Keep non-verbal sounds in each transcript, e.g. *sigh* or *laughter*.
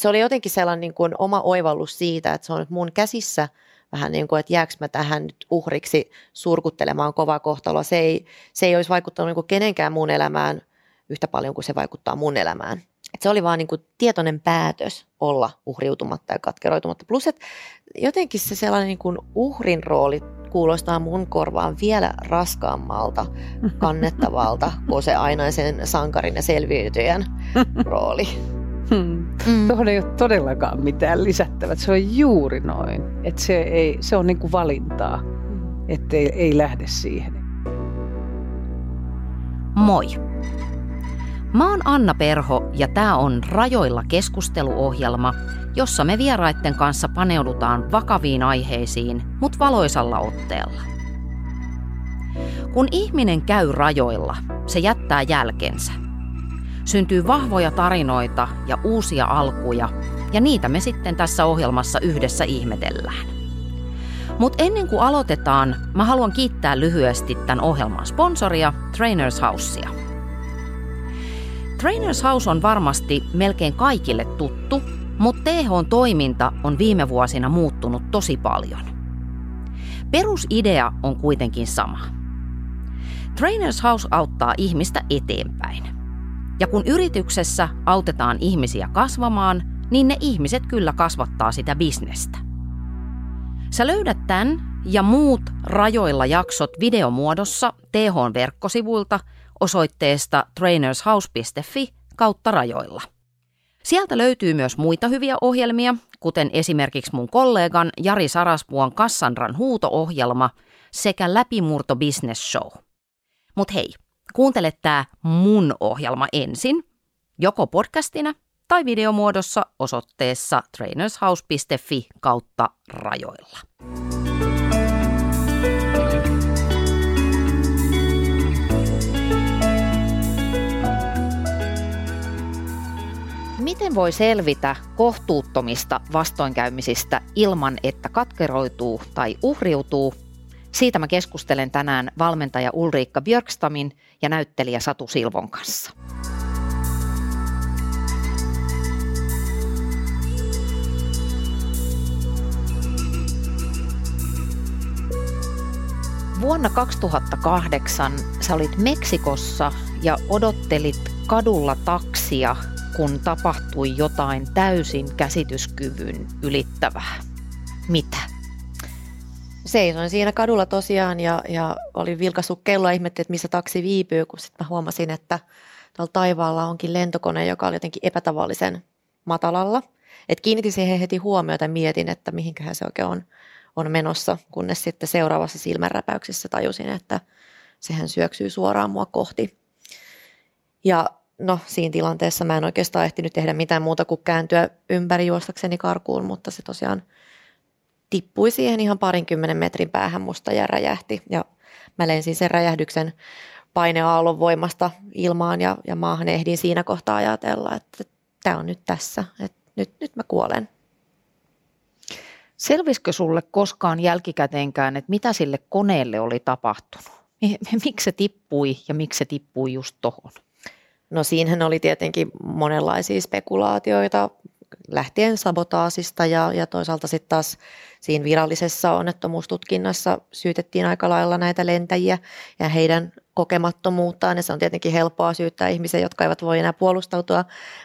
Se oli jotenkin sellainen niin kuin oma oivallus siitä, että se on nyt mun käsissä vähän niin kuin, että jääkö mä tähän nyt uhriksi surkuttelemaan kovaa kohtaloa. Se ei, se ei olisi vaikuttanut niin kuin kenenkään mun elämään yhtä paljon kuin se vaikuttaa mun elämään. Et se oli vaan niin kuin tietoinen päätös olla uhriutumatta ja katkeroitumatta. Plus, että jotenkin se sellainen niin kuin uhrin rooli kuulostaa mun korvaan vielä raskaammalta, kannettavalta *laughs* kuin se ainaisen sankarin ja selviytyjän rooli. Hmm. Mm. Tuohon ei ole todellakaan mitään lisättävää. Se on juuri noin. Että se, ei, se on niinku valintaa, että ei, ei lähde siihen. Moi! Mä oon Anna Perho ja tämä on Rajoilla keskusteluohjelma, jossa me vieraitten kanssa paneudutaan vakaviin aiheisiin, mutta valoisalla otteella. Kun ihminen käy rajoilla, se jättää jälkensä. Syntyy vahvoja tarinoita ja uusia alkuja, ja niitä me sitten tässä ohjelmassa yhdessä ihmetellään. Mutta ennen kuin aloitetaan, mä haluan kiittää lyhyesti tämän ohjelman sponsoria Trainers Housea. Trainers House on varmasti melkein kaikille tuttu, mutta TH-toiminta on viime vuosina muuttunut tosi paljon. Perusidea on kuitenkin sama. Trainers House auttaa ihmistä eteenpäin. Ja kun yrityksessä autetaan ihmisiä kasvamaan, niin ne ihmiset kyllä kasvattaa sitä bisnestä. Sä löydät tämän ja muut rajoilla jaksot videomuodossa TH-verkkosivuilta osoitteesta trainershouse.fi kautta rajoilla. Sieltä löytyy myös muita hyviä ohjelmia, kuten esimerkiksi mun kollegan Jari Saraspuon Kassandran huuto-ohjelma sekä Läpimurto Business Show. Mut hei, kuuntele tää mun ohjelma ensin, joko podcastina tai videomuodossa osoitteessa trainershouse.fi kautta rajoilla. Miten voi selvitä kohtuuttomista vastoinkäymisistä ilman, että katkeroituu tai uhriutuu? Siitä mä keskustelen tänään valmentaja Ulriikka Björkstamin ja näyttelijä Satu Silvon kanssa. Vuonna 2008 sä olit Meksikossa ja odottelit kadulla taksia kun tapahtui jotain täysin käsityskyvyn ylittävää. Mitä? Seisoin siinä kadulla tosiaan ja, ja olin vilkaissut kelloa ja että missä taksi viipyy, kun sitten huomasin, että tuolla taivaalla onkin lentokone, joka oli jotenkin epätavallisen matalalla. Et kiinnitin siihen heti huomiota ja mietin, että mihinköhän se oikein on, on menossa, kunnes sitten seuraavassa silmänräpäyksessä tajusin, että sehän syöksyy suoraan mua kohti. Ja no siinä tilanteessa mä en oikeastaan ehtinyt tehdä mitään muuta kuin kääntyä ympäri juostakseni karkuun, mutta se tosiaan tippui siihen ihan parinkymmenen metrin päähän musta ja räjähti. Ja mä lensin sen räjähdyksen paineaallon voimasta ilmaan ja, ja maahan ehdin siinä kohtaa ajatella, että tämä on nyt tässä, että nyt, nyt mä kuolen. Selvisikö sulle koskaan jälkikäteenkään, että mitä sille koneelle oli tapahtunut? *laughs* Miksi se tippui ja miksi se tippui just tohon? No siinähän oli tietenkin monenlaisia spekulaatioita lähtien sabotaasista ja, ja toisaalta sitten taas siinä virallisessa onnettomuustutkinnassa syytettiin aika lailla näitä lentäjiä ja heidän kokemattomuuttaan. Ja se on tietenkin helppoa syyttää ihmisiä, jotka eivät voi enää puolustautua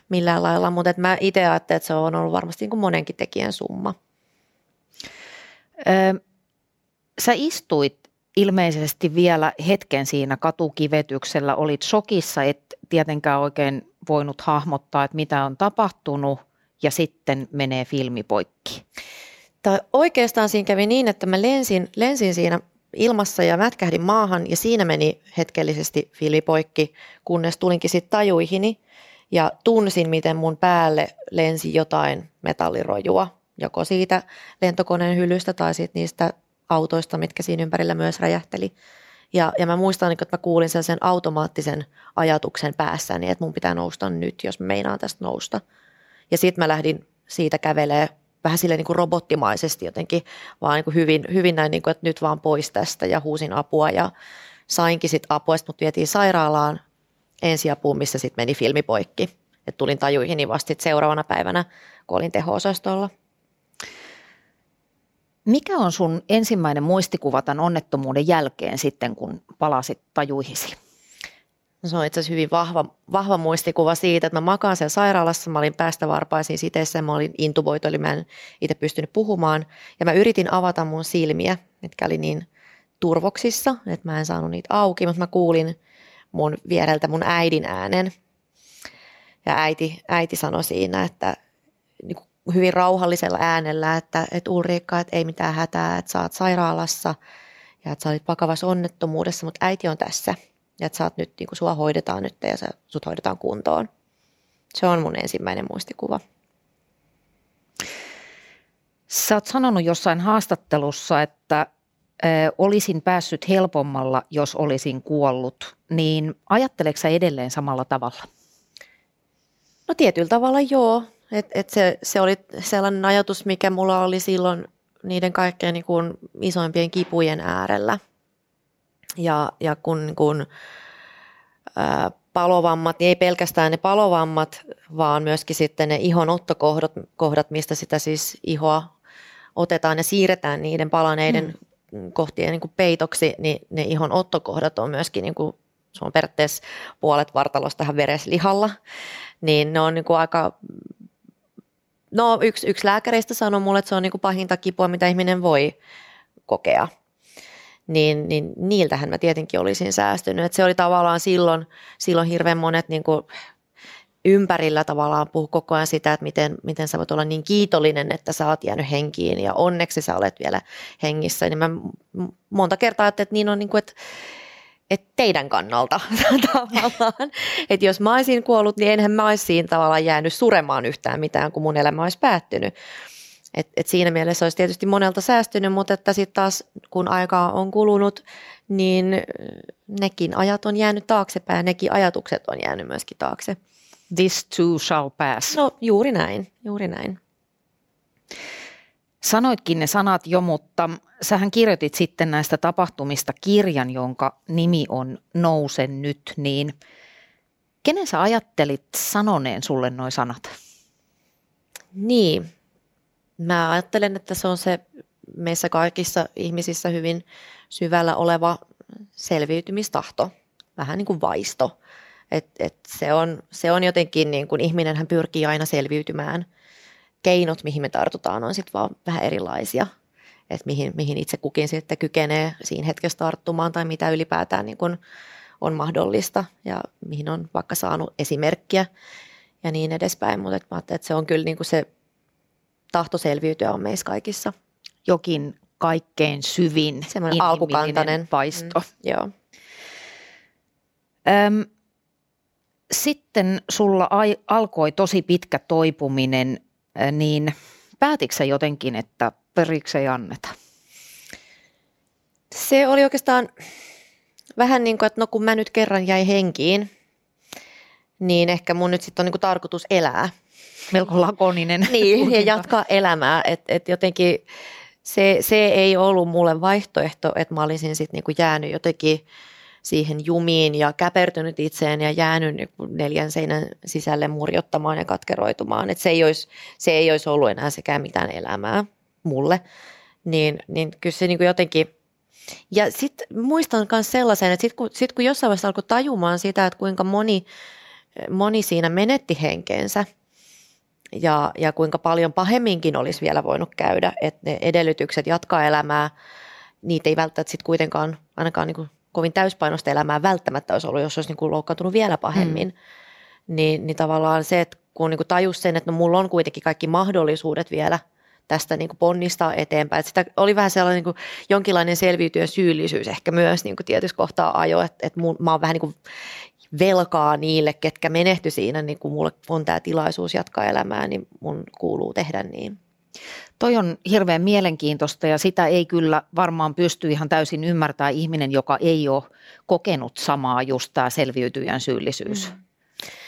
millään lailla, mutta et mä itse ajattelen, että se on ollut varmasti niin kuin monenkin tekijän summa. Öö, sä istuit ilmeisesti vielä hetken siinä katukivetyksellä, olit shokissa, et tietenkään oikein voinut hahmottaa, että mitä on tapahtunut ja sitten menee filmi poikki. Tai oikeastaan siinä kävi niin, että mä lensin, lensin siinä ilmassa ja mätkähdin maahan ja siinä meni hetkellisesti filmi poikki, kunnes tulinkin sitten tajuihini ja tunsin, miten mun päälle lensi jotain metallirojua joko siitä lentokoneen hyllystä tai sitten niistä autoista, mitkä siinä ympärillä myös räjähteli. Ja, ja mä muistan, että mä kuulin sen automaattisen ajatuksen päässäni, että mun pitää nousta nyt, jos meinaan tästä nousta. Ja sitten mä lähdin siitä kävelee vähän silleen niin kuin robottimaisesti jotenkin, vaan niin kuin hyvin, hyvin näin, niin kuin, että nyt vaan pois tästä ja huusin apua ja sainkin sitten apua. Sitten mut vietiin sairaalaan ensiapuun, missä sitten meni filmi poikki. Et tulin tajuihini vasta seuraavana päivänä, kun olin teho-osastolla. Mikä on sun ensimmäinen muistikuva tämän onnettomuuden jälkeen sitten, kun palasit tajuihisi? Se on itse asiassa hyvin vahva, vahva muistikuva siitä, että mä makaan siellä sairaalassa, mä olin päästä varpaisiin siteissä, mä olin intuboitu, eli mä en itse pystynyt puhumaan. Ja mä yritin avata mun silmiä, mitkä oli niin turvoksissa, että mä en saanut niitä auki, mutta mä kuulin mun viereltä mun äidin äänen. Ja äiti, äiti sanoi siinä, että niin hyvin rauhallisella äänellä, että, että Ulriikka, että ei mitään hätää, että sä oot sairaalassa ja että sä olit vakavassa onnettomuudessa, mutta äiti on tässä – ja että sä oot nyt, niin kuin sua hoidetaan nyt ja sä, sut hoidetaan kuntoon. Se on mun ensimmäinen muistikuva. Sä oot sanonut jossain haastattelussa, että ö, olisin päässyt helpommalla, jos olisin kuollut. Niin ajatteleeko sä edelleen samalla tavalla? No tietyllä tavalla joo. Et, et se, se oli sellainen ajatus, mikä mulla oli silloin niiden kaikkein niin kuin isoimpien kipujen äärellä – ja, ja kun, kun ää, palovammat, niin ei pelkästään ne palovammat, vaan myöskin sitten ne ihon ottokohdat, kohdat, mistä sitä siis ihoa otetaan ja siirretään niiden palaneiden mm. kohtien niin kuin peitoksi, niin ne ihon ottokohdat on myöskin, niin kuin, se on periaatteessa puolet vartalosta tähän vereslihalla, niin ne on niin kuin aika No yksi, yksi lääkäreistä sanoi mulle, että se on niin kuin pahinta kipua, mitä ihminen voi kokea niin, niin niiltähän mä tietenkin olisin säästynyt. Et se oli tavallaan silloin, silloin hirveän monet niin kuin ympärillä tavallaan puhu koko ajan sitä, että miten, miten sä voit olla niin kiitollinen, että sä oot jäänyt henkiin ja onneksi sä olet vielä hengissä. Niin mä monta kertaa ajattelin, että niin on niin kuin, että että teidän kannalta *laughs* tavallaan. Että jos mä olisin kuollut, niin enhän mä olisi siinä tavallaan jäänyt suremaan yhtään mitään, kun mun elämä olisi päättynyt. Et, et siinä mielessä olisi tietysti monelta säästynyt, mutta että sitten taas kun aikaa on kulunut, niin nekin ajat on jäänyt taaksepäin ja nekin ajatukset on jäänyt myöskin taakse. This too shall pass. No juuri näin, juuri näin. Sanoitkin ne sanat jo, mutta sähän kirjoitit sitten näistä tapahtumista kirjan, jonka nimi on Nousen nyt, niin kenen sä ajattelit sanoneen sulle noin sanat? Niin, Mä ajattelen, että se on se meissä kaikissa ihmisissä hyvin syvällä oleva selviytymistahto, vähän niin kuin vaisto. Et, et se, on, se on jotenkin, niin kuin ihminenhän pyrkii aina selviytymään. Keinot, mihin me tartutaan, on sitten vaan vähän erilaisia. Että mihin, mihin itse kukin sitten kykenee siinä hetkessä tarttumaan tai mitä ylipäätään niin kuin on mahdollista ja mihin on vaikka saanut esimerkkiä ja niin edespäin. Mutta että se on kyllä niin kuin se tahto selviytyä on meissä kaikissa. Jokin kaikkein syvin Semmoinen alkukantainen vaisto. Mm, joo. Öm, sitten sulla ai, alkoi tosi pitkä toipuminen, niin päätitkö jotenkin, että periksi ei anneta? Se oli oikeastaan vähän niin kuin, että no kun mä nyt kerran jäi henkiin, niin ehkä mun nyt sitten on niin kuin tarkoitus elää melko lakoninen. *laughs* niin, ja jatkaa elämää. Että et jotenkin se, se ei ollut mulle vaihtoehto, että mä olisin sitten niinku jäänyt jotenkin siihen jumiin ja käpertynyt itseen ja jäänyt niinku neljän seinän sisälle murjottamaan ja katkeroitumaan. Että se, ei olisi, se ei olisi ollut enää sekään mitään elämää mulle. Niin, niin kyllä se niinku jotenkin ja sitten muistan myös sellaisen, että sitten kun, sit kun jossain vaiheessa alkoi tajumaan sitä, että kuinka moni, moni siinä menetti henkeensä – ja, ja kuinka paljon pahemminkin olisi vielä voinut käydä, että ne edellytykset jatkaa elämää, niitä ei välttämättä sitten kuitenkaan ainakaan niin kuin kovin täyspainosta elämää välttämättä olisi ollut, jos olisi niin kuin loukkaantunut vielä pahemmin. Mm. Niin, niin tavallaan se, että kun niin kuin tajus sen, että no mulla on kuitenkin kaikki mahdollisuudet vielä tästä niin kuin ponnistaa eteenpäin. Että sitä oli vähän sellainen niin kuin jonkinlainen selviytyjä syyllisyys ehkä myös niin kuin tietyssä kohtaa ajo, että, että mun, mä oon vähän niin kuin velkaa niille, ketkä menehty siinä, niin kun mulle on tämä tilaisuus jatkaa elämää, niin mun kuuluu tehdä niin. Toi on hirveän mielenkiintoista ja sitä ei kyllä varmaan pysty ihan täysin ymmärtämään ihminen, joka ei ole kokenut samaa just tämä selviytyjän syyllisyys. Mm.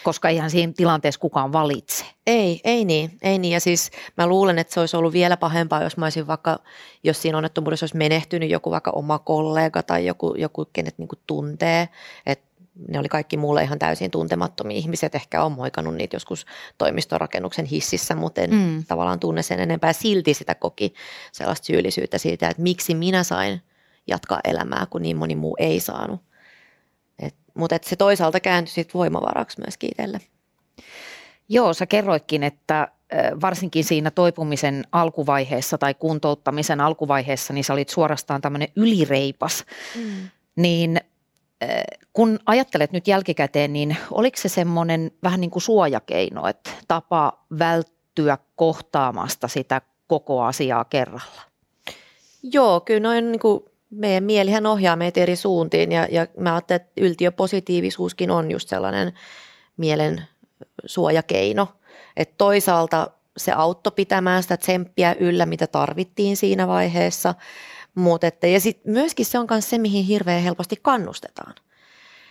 Koska eihän siinä tilanteessa kukaan valitse. Ei, ei niin, ei niin. Ja siis mä luulen, että se olisi ollut vielä pahempaa, jos mä olisin vaikka, jos siinä onnettomuudessa olisi menehtynyt joku vaikka oma kollega tai joku, joku kenet niin tuntee. Että ne oli kaikki mulle ihan täysin tuntemattomia ihmiset. Ehkä on moikannut niitä joskus toimistorakennuksen hississä, mutta en mm. tavallaan tunne sen enempää. Silti sitä koki sellaista syyllisyyttä siitä, että miksi minä sain jatkaa elämää, kun niin moni muu ei saanut. Et, mutta et se toisaalta kääntyi sitten voimavaraksi myös itselle. Joo, sä kerroitkin, että varsinkin siinä toipumisen alkuvaiheessa tai kuntouttamisen alkuvaiheessa, niin sä olit suorastaan tämmöinen ylireipas. Mm. Niin kun ajattelet nyt jälkikäteen, niin oliko se semmoinen vähän niin kuin suojakeino, että tapa välttyä kohtaamasta sitä koko asiaa kerralla? Joo, kyllä noin niin kuin meidän mielihän ohjaa meitä eri suuntiin ja, ja mä ajattelen, että yltiöpositiivisuuskin on just sellainen mielen suojakeino. Että toisaalta se auttoi pitämään sitä tsemppiä yllä, mitä tarvittiin siinä vaiheessa – Mut että, ja sitten myöskin se on myös se, mihin hirveän helposti kannustetaan.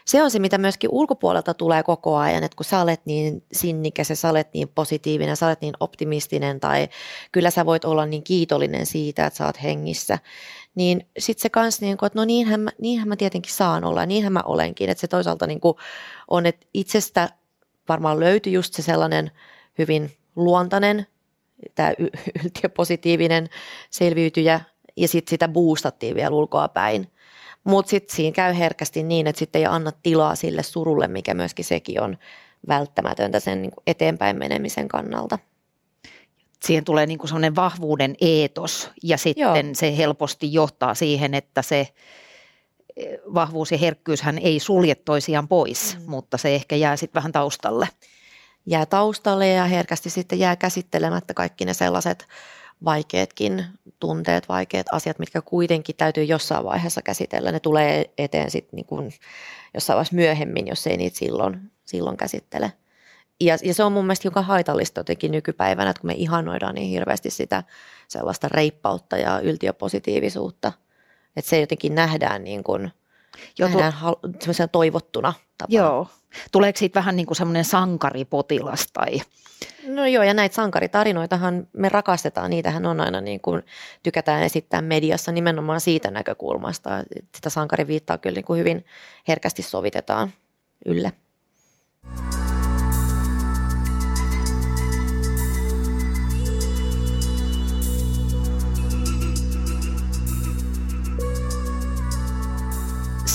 Se on se, mitä myöskin ulkopuolelta tulee koko ajan, että kun sä olet niin sinnikäs ja sä olet niin positiivinen, sä olet niin optimistinen tai kyllä sä voit olla niin kiitollinen siitä, että sä oot hengissä, niin sitten se kanssa, niin että no niinhän mä, niinhän mä tietenkin saan olla ja niinhän mä olenkin. Että se toisaalta niin kuin on, että itsestä varmaan löytyy just se sellainen hyvin luontainen, tämä *laughs* yltiöpositiivinen selviytyjä ja sitten sitä boostattiin vielä ulkoa päin. Mutta sitten siinä käy herkästi niin, että sitten ei anna tilaa sille surulle, mikä myöskin sekin on välttämätöntä sen niin eteenpäin menemisen kannalta. Siihen tulee niin sellainen vahvuuden eetos ja sitten Joo. se helposti johtaa siihen, että se eh, vahvuus ja herkkyyshän ei sulje toisiaan pois, mm. mutta se ehkä jää sitten vähän taustalle. Jää taustalle ja herkästi sitten jää käsittelemättä kaikki ne sellaiset vaikeatkin tunteet, vaikeat asiat, mitkä kuitenkin täytyy jossain vaiheessa käsitellä. Ne tulee eteen sitten niin kuin jossain vaiheessa myöhemmin, jos ei niitä silloin, silloin käsittele. Ja, ja se on mun mielestä joka haitallista jotenkin nykypäivänä, että kun me ihanoidaan niin hirveästi sitä sellaista reippautta ja yltiöpositiivisuutta, että se jotenkin nähdään niin kuin, jo, tu- toivottuna tapana. Joo. Tuleeko siitä vähän niin kuin semmoinen sankaripotilas tai No joo, ja näitä sankaritarinoitahan me rakastetaan, niitähän on aina niin kuin tykätään esittää mediassa nimenomaan siitä näkökulmasta. Sitä sankariviittaa kyllä niin kuin hyvin herkästi sovitetaan ylle.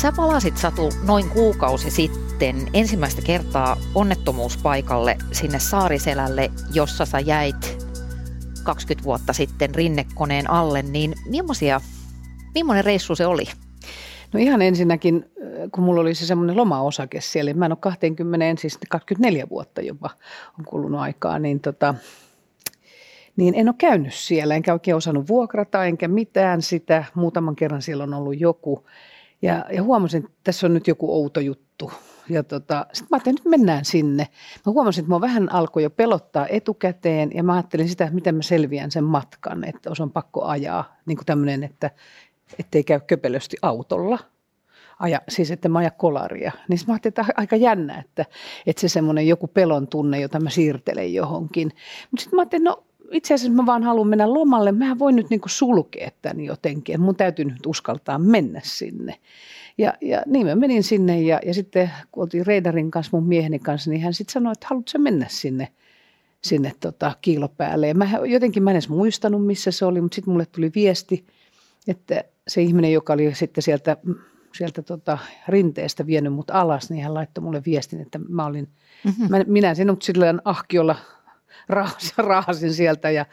Sä palasit Satu noin kuukausi sitten ensimmäistä kertaa onnettomuuspaikalle sinne Saariselälle, jossa sä jäit 20 vuotta sitten rinnekoneen alle, niin millaisia, millainen reissu se oli? No ihan ensinnäkin, kun mulla oli se semmoinen lomaosake siellä, mä en ole 20, siis 24 vuotta jopa on kulunut aikaa, niin tota, niin en ole käynyt siellä, enkä oikein osannut vuokrata, enkä mitään sitä. Muutaman kerran siellä on ollut joku. Ja, ja huomasin, että tässä on nyt joku outo juttu. Ja tota, sitten mä ajattelin, että nyt mennään sinne. Mä huomasin, että mua vähän alkoi jo pelottaa etukäteen ja mä ajattelin sitä, että miten mä selviän sen matkan, että on pakko ajaa. Niin kuin tämmöinen, että ettei käy köpelösti autolla. Aja, siis että mä aja kolaria. Niin mä ajattelin, että aika jännä, että, että se semmoinen joku pelon tunne, jota mä siirtelen johonkin. Mutta sitten mä ajattelin, no itse asiassa mä vaan haluan mennä lomalle. Mä voin nyt niin kuin sulkea tämän jotenkin. Mun täytyy nyt uskaltaa mennä sinne. Ja, ja niin mä menin sinne ja, ja sitten kun oltiin Reidarin kanssa, mun mieheni kanssa, niin hän sitten sanoi, että haluatko mennä sinne, sinne tota, kiilopäälle. Ja mä jotenkin mä en edes muistanut, missä se oli, mutta sitten mulle tuli viesti, että se ihminen, joka oli sitten sieltä, sieltä tota, rinteestä vienyt mut alas, niin hän laittoi mulle viestin, että mä olin, mm-hmm. mä, minä sinut silleen ahkiolla *laughs* raasin sieltä ja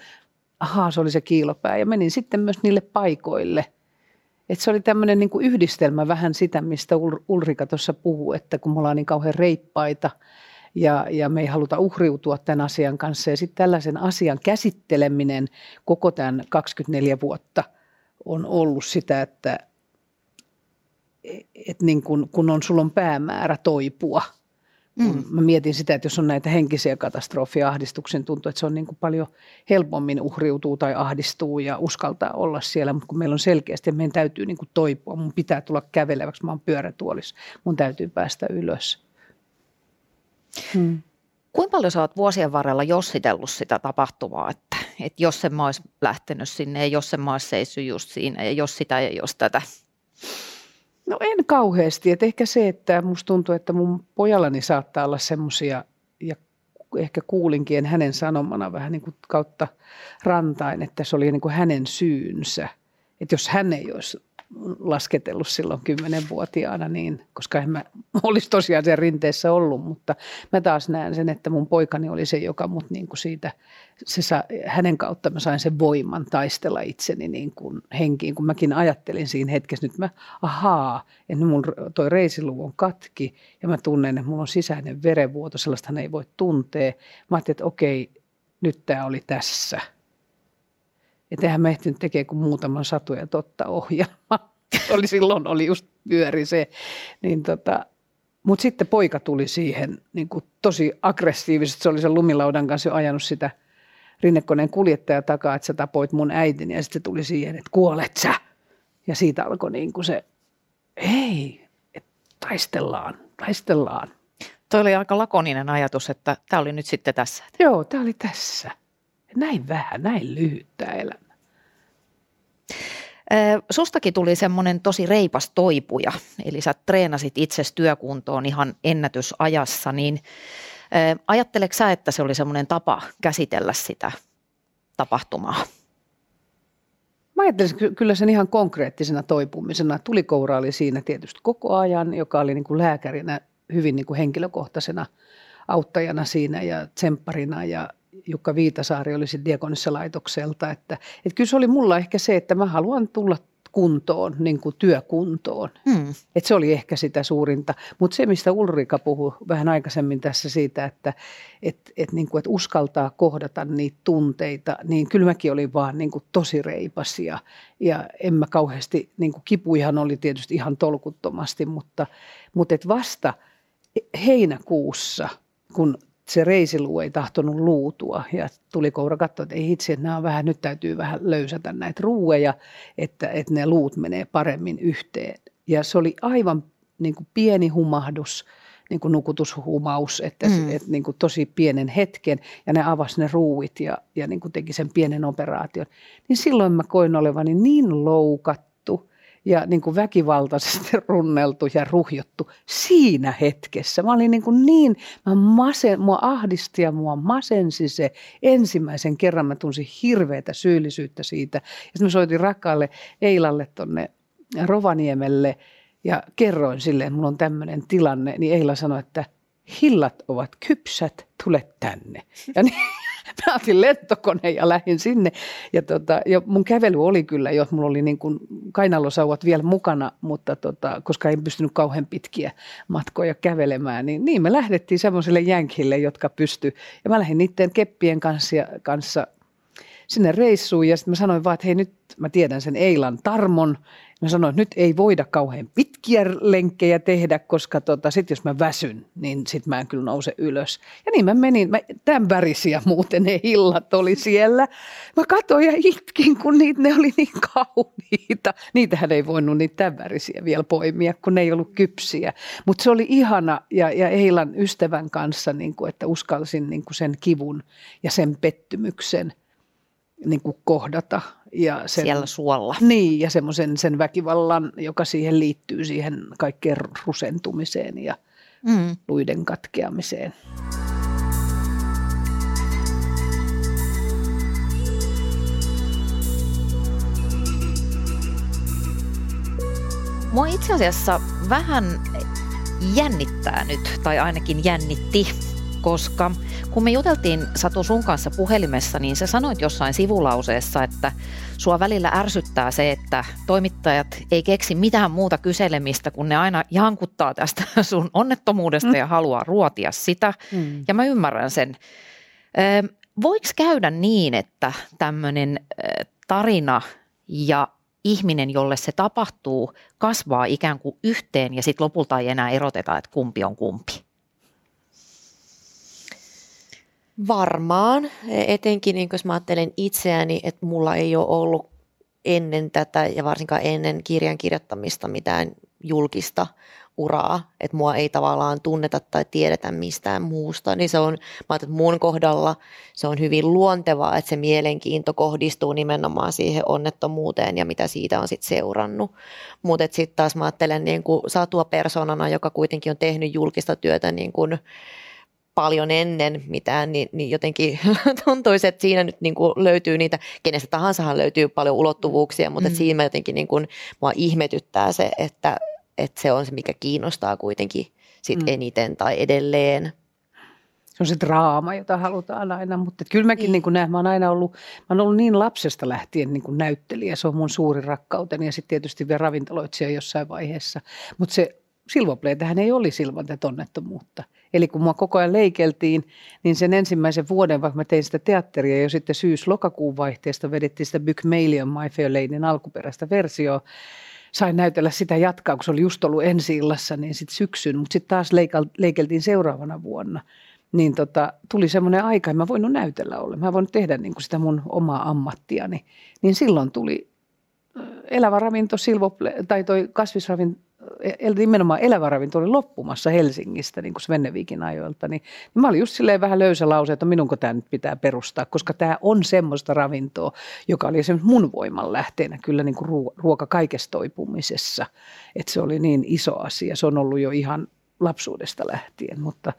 ahaa, se oli se kiilopää. Ja menin sitten myös niille paikoille. Et se oli tämmöinen niin yhdistelmä vähän sitä, mistä Ulrika tuossa puhuu, että kun me ollaan niin kauhean reippaita ja, ja me ei haluta uhriutua tämän asian kanssa. Ja sitten tällaisen asian käsitteleminen koko tämän 24 vuotta on ollut sitä, että et niin kun, kun on, sulla on päämäärä toipua – mm. mä mietin sitä, että jos on näitä henkisiä katastrofia, ahdistuksen tuntuu, että se on niin kuin paljon helpommin uhriutuu tai ahdistuu ja uskaltaa olla siellä, mutta kun meillä on selkeästi, meidän täytyy niin kuin toipua, mun pitää tulla käveleväksi, mä oon pyörätuolissa, mun täytyy päästä ylös. Hmm. Kuinka paljon sä oot vuosien varrella jossitellut sitä tapahtumaa, että, että jos se mä olisi lähtenyt sinne ja jos se mä olisi seissyt just siinä ja jos sitä ja jos tätä? No en kauheasti. Et ehkä se, että musta tuntuu, että mun pojallani saattaa olla semmoisia, ja ehkä kuulinkin hänen sanomana vähän niin kuin kautta rantain, että se oli niin kuin hänen syynsä. Että jos hän ei olisi lasketellut silloin kymmenenvuotiaana, niin, koska en mä *laughs* olisi tosiaan sen rinteessä ollut, mutta mä taas näen sen, että mun poikani oli se, joka mut niin kuin siitä, se sa, hänen kautta mä sain sen voiman taistella itseni niin kuin henkiin, kun mäkin ajattelin siinä hetkessä, nyt mä, ahaa, että mun toi reisiluu on katki ja mä tunnen, että mulla on sisäinen verenvuoto, sellaista ei voi tuntea. Mä ajattelin, että okei, nyt tämä oli tässä – että eihän mä ehtinyt tekemään kuin muutaman satuja totta ohjelma. *laughs* oli silloin oli just pyöri se. Niin tota, mutta sitten poika tuli siihen niin kuin tosi aggressiivisesti. Se oli sen lumilaudan kanssa jo ajanut sitä rinnekoneen kuljettaja takaa, että sä tapoit mun äitini. Ja sitten tuli siihen, että kuolet sä. Ja siitä alkoi niin kuin se, ei, että taistellaan, taistellaan. Toi oli aika lakoninen ajatus, että tämä oli nyt sitten tässä. Joo, tämä oli tässä. Näin vähän, näin lyhyt tämä elämä. Sustakin tuli semmoinen tosi reipas toipuja, eli sä treenasit itsesi työkuntoon ihan ennätysajassa, niin ajatteleeko sä, että se oli semmoinen tapa käsitellä sitä tapahtumaa? Mä ajattelin kyllä sen ihan konkreettisena toipumisena. Tulikoura oli siinä tietysti koko ajan, joka oli niin kuin lääkärinä hyvin niin kuin henkilökohtaisena auttajana siinä ja tsempparina ja Jukka Viitasaari oli sitten Diakonissa-laitokselta, että, että kyllä se oli mulla ehkä se, että mä haluan tulla kuntoon, niin kuin työkuntoon. Hmm. Et se oli ehkä sitä suurinta. Mutta se, mistä Ulrika puhui vähän aikaisemmin tässä siitä, että et, et, niin kuin, et uskaltaa kohdata niitä tunteita, niin kyllä mäkin olin vaan niin kuin tosi reipas ja, ja en mä kauheasti, niin kuin kipuihan oli tietysti ihan tolkuttomasti, mutta, mutta et vasta heinäkuussa, kun se reisiluu ei tahtonut luutua ja tuli koura katsoa, että ei itse, että nämä on vähän, nyt täytyy vähän löysätä näitä ruueja, että, että ne luut menee paremmin yhteen. Ja se oli aivan niin kuin pieni humahdus, niin kuin nukutushumaus, että, mm. että niin kuin tosi pienen hetken ja ne avasi ne ruuit ja, ja niin kuin teki sen pienen operaation. Niin silloin mä koin olevani niin loukat ja niin kuin väkivaltaisesti *laughs* runneltu ja ruhjottu siinä hetkessä. Mä olin niin, kuin niin mä masen, mua ahdisti ja mua masensi se ensimmäisen kerran. Mä tunsin hirveätä syyllisyyttä siitä. Ja sitten mä soitin rakkaalle Eilalle tonne Rovaniemelle ja kerroin sille, että mulla on tämmöinen tilanne. Niin Eila sanoi, että hillat ovat kypsät, tule tänne. Ja niin, *laughs* *laughs* mä otin lentokone ja lähdin sinne. Ja, tota, ja mun kävely oli kyllä jo, mulla oli niin kuin kainalosauvat vielä mukana, mutta tota, koska en pystynyt kauhean pitkiä matkoja kävelemään, niin, niin me lähdettiin semmoiselle jänkille, jotka pysty. Ja mä lähdin niiden keppien kanssa, kanssa sinne reissuun ja sitten mä sanoin vaan, että hei nyt mä tiedän sen Eilan Tarmon. Mä sanoin, että nyt ei voida kauhean pitkiä lenkkejä tehdä, koska tota, sitten jos mä väsyn, niin sitten mä en kyllä nouse ylös. Ja niin mä menin, mä, tämän värisiä muuten ne illat oli siellä. Mä katsoin ja itkin, kun niitä, ne oli niin kauniita. Niitähän ei voinut niitä tämän värisiä vielä poimia, kun ne ei ollut kypsiä. Mutta se oli ihana ja, ja Eilan ystävän kanssa, niin kuin, että uskalsin niin sen kivun ja sen pettymyksen – niin kuin kohdata. Ja sen, Siellä suolla. Niin, ja semmoisen sen väkivallan, joka siihen liittyy siihen kaikkeen rusentumiseen ja mm. luiden katkeamiseen. Mua itse asiassa vähän jännittää nyt, tai ainakin jännitti koska kun me juteltiin Satu sun kanssa puhelimessa, niin sä sanoit jossain sivulauseessa, että sua välillä ärsyttää se, että toimittajat ei keksi mitään muuta kyselemistä, kun ne aina jankuttaa tästä *laughs* sun onnettomuudesta ja haluaa ruotia sitä. Mm. Ja mä ymmärrän sen. Voiko käydä niin, että tämmöinen tarina ja ihminen, jolle se tapahtuu, kasvaa ikään kuin yhteen ja sitten lopulta ei enää eroteta, että kumpi on kumpi? Varmaan, etenkin niin jos mä ajattelen itseäni, että mulla ei ole ollut ennen tätä ja varsinkaan ennen kirjan kirjoittamista mitään julkista uraa, että mua ei tavallaan tunneta tai tiedetä mistään muusta, niin se on, mä että mun kohdalla se on hyvin luontevaa, että se mielenkiinto kohdistuu nimenomaan siihen onnettomuuteen ja mitä siitä on sitten seurannut. Mutta sitten taas mä ajattelen niin kuin satua persoonana, joka kuitenkin on tehnyt julkista työtä niin kuin paljon ennen mitään, niin, niin jotenkin *laughs* tuntuisi, että siinä nyt niin kuin löytyy niitä, kenestä tahansa löytyy paljon ulottuvuuksia, mutta mm. siinä jotenkin niin kuin, mua ihmetyttää se, että, että se on se, mikä kiinnostaa kuitenkin sit mm. eniten tai edelleen. Se on se draama, jota halutaan aina, mutta kyllä mäkin niin. niin näen, mä oon aina ollut, mä oon ollut niin lapsesta lähtien niin kuin näyttelijä, se on mun suuri rakkauteni ja sitten tietysti vielä ravintoloitsija jossain vaiheessa, mutta se Silvopleitähän ei oli ilman onnettomuutta. Eli kun mua koko ajan leikeltiin, niin sen ensimmäisen vuoden, vaikka mä tein sitä teatteria jo sitten syys-lokakuun vaihteesta, vedettiin sitä Bygmalion My Fair Ladyn alkuperäistä versioa, sain näytellä sitä jatkaa, kun se oli just ollut ensi illassa, niin sitten syksyn, mutta sitten taas leikeltiin seuraavana vuonna. Niin tota, tuli semmoinen aika, että mä voinut näytellä olla. Mä voinut tehdä niin kuin sitä mun omaa ammattiani. Niin silloin tuli elävä ravinto, silvople, tai toi kasvisravinto, nimenomaan elävä ravinto oli loppumassa Helsingistä niin kuin Svennevikin ajoilta, niin, niin mä olin just silleen vähän löysä lause, että minunko tämä nyt pitää perustaa, koska tämä on semmoista ravintoa, joka oli esimerkiksi mun voiman lähteenä kyllä niin kuin ruoka kaikessa toipumisessa, että se oli niin iso asia, se on ollut jo ihan lapsuudesta lähtien, mutta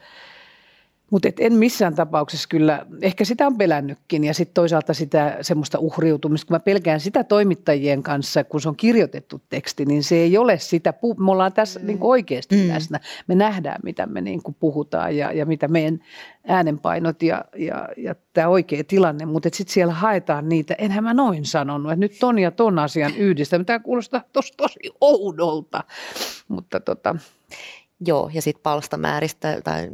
mutta en missään tapauksessa kyllä, ehkä sitä on pelännytkin ja sitten toisaalta sitä semmoista uhriutumista, kun mä pelkään sitä toimittajien kanssa, kun se on kirjoitettu teksti, niin se ei ole sitä, me ollaan tässä mm. niin oikeasti mm. läsnä. Me nähdään, mitä me niin kuin puhutaan ja, ja mitä meidän äänenpainot ja, ja, ja tämä oikea tilanne, mutta sitten siellä haetaan niitä, enhän mä noin sanonut, että nyt ton ja ton asian yhdistä, Tämä kuulostaa tosi, tosi oudolta, mutta tota, Joo, ja sitten palstamääristä tai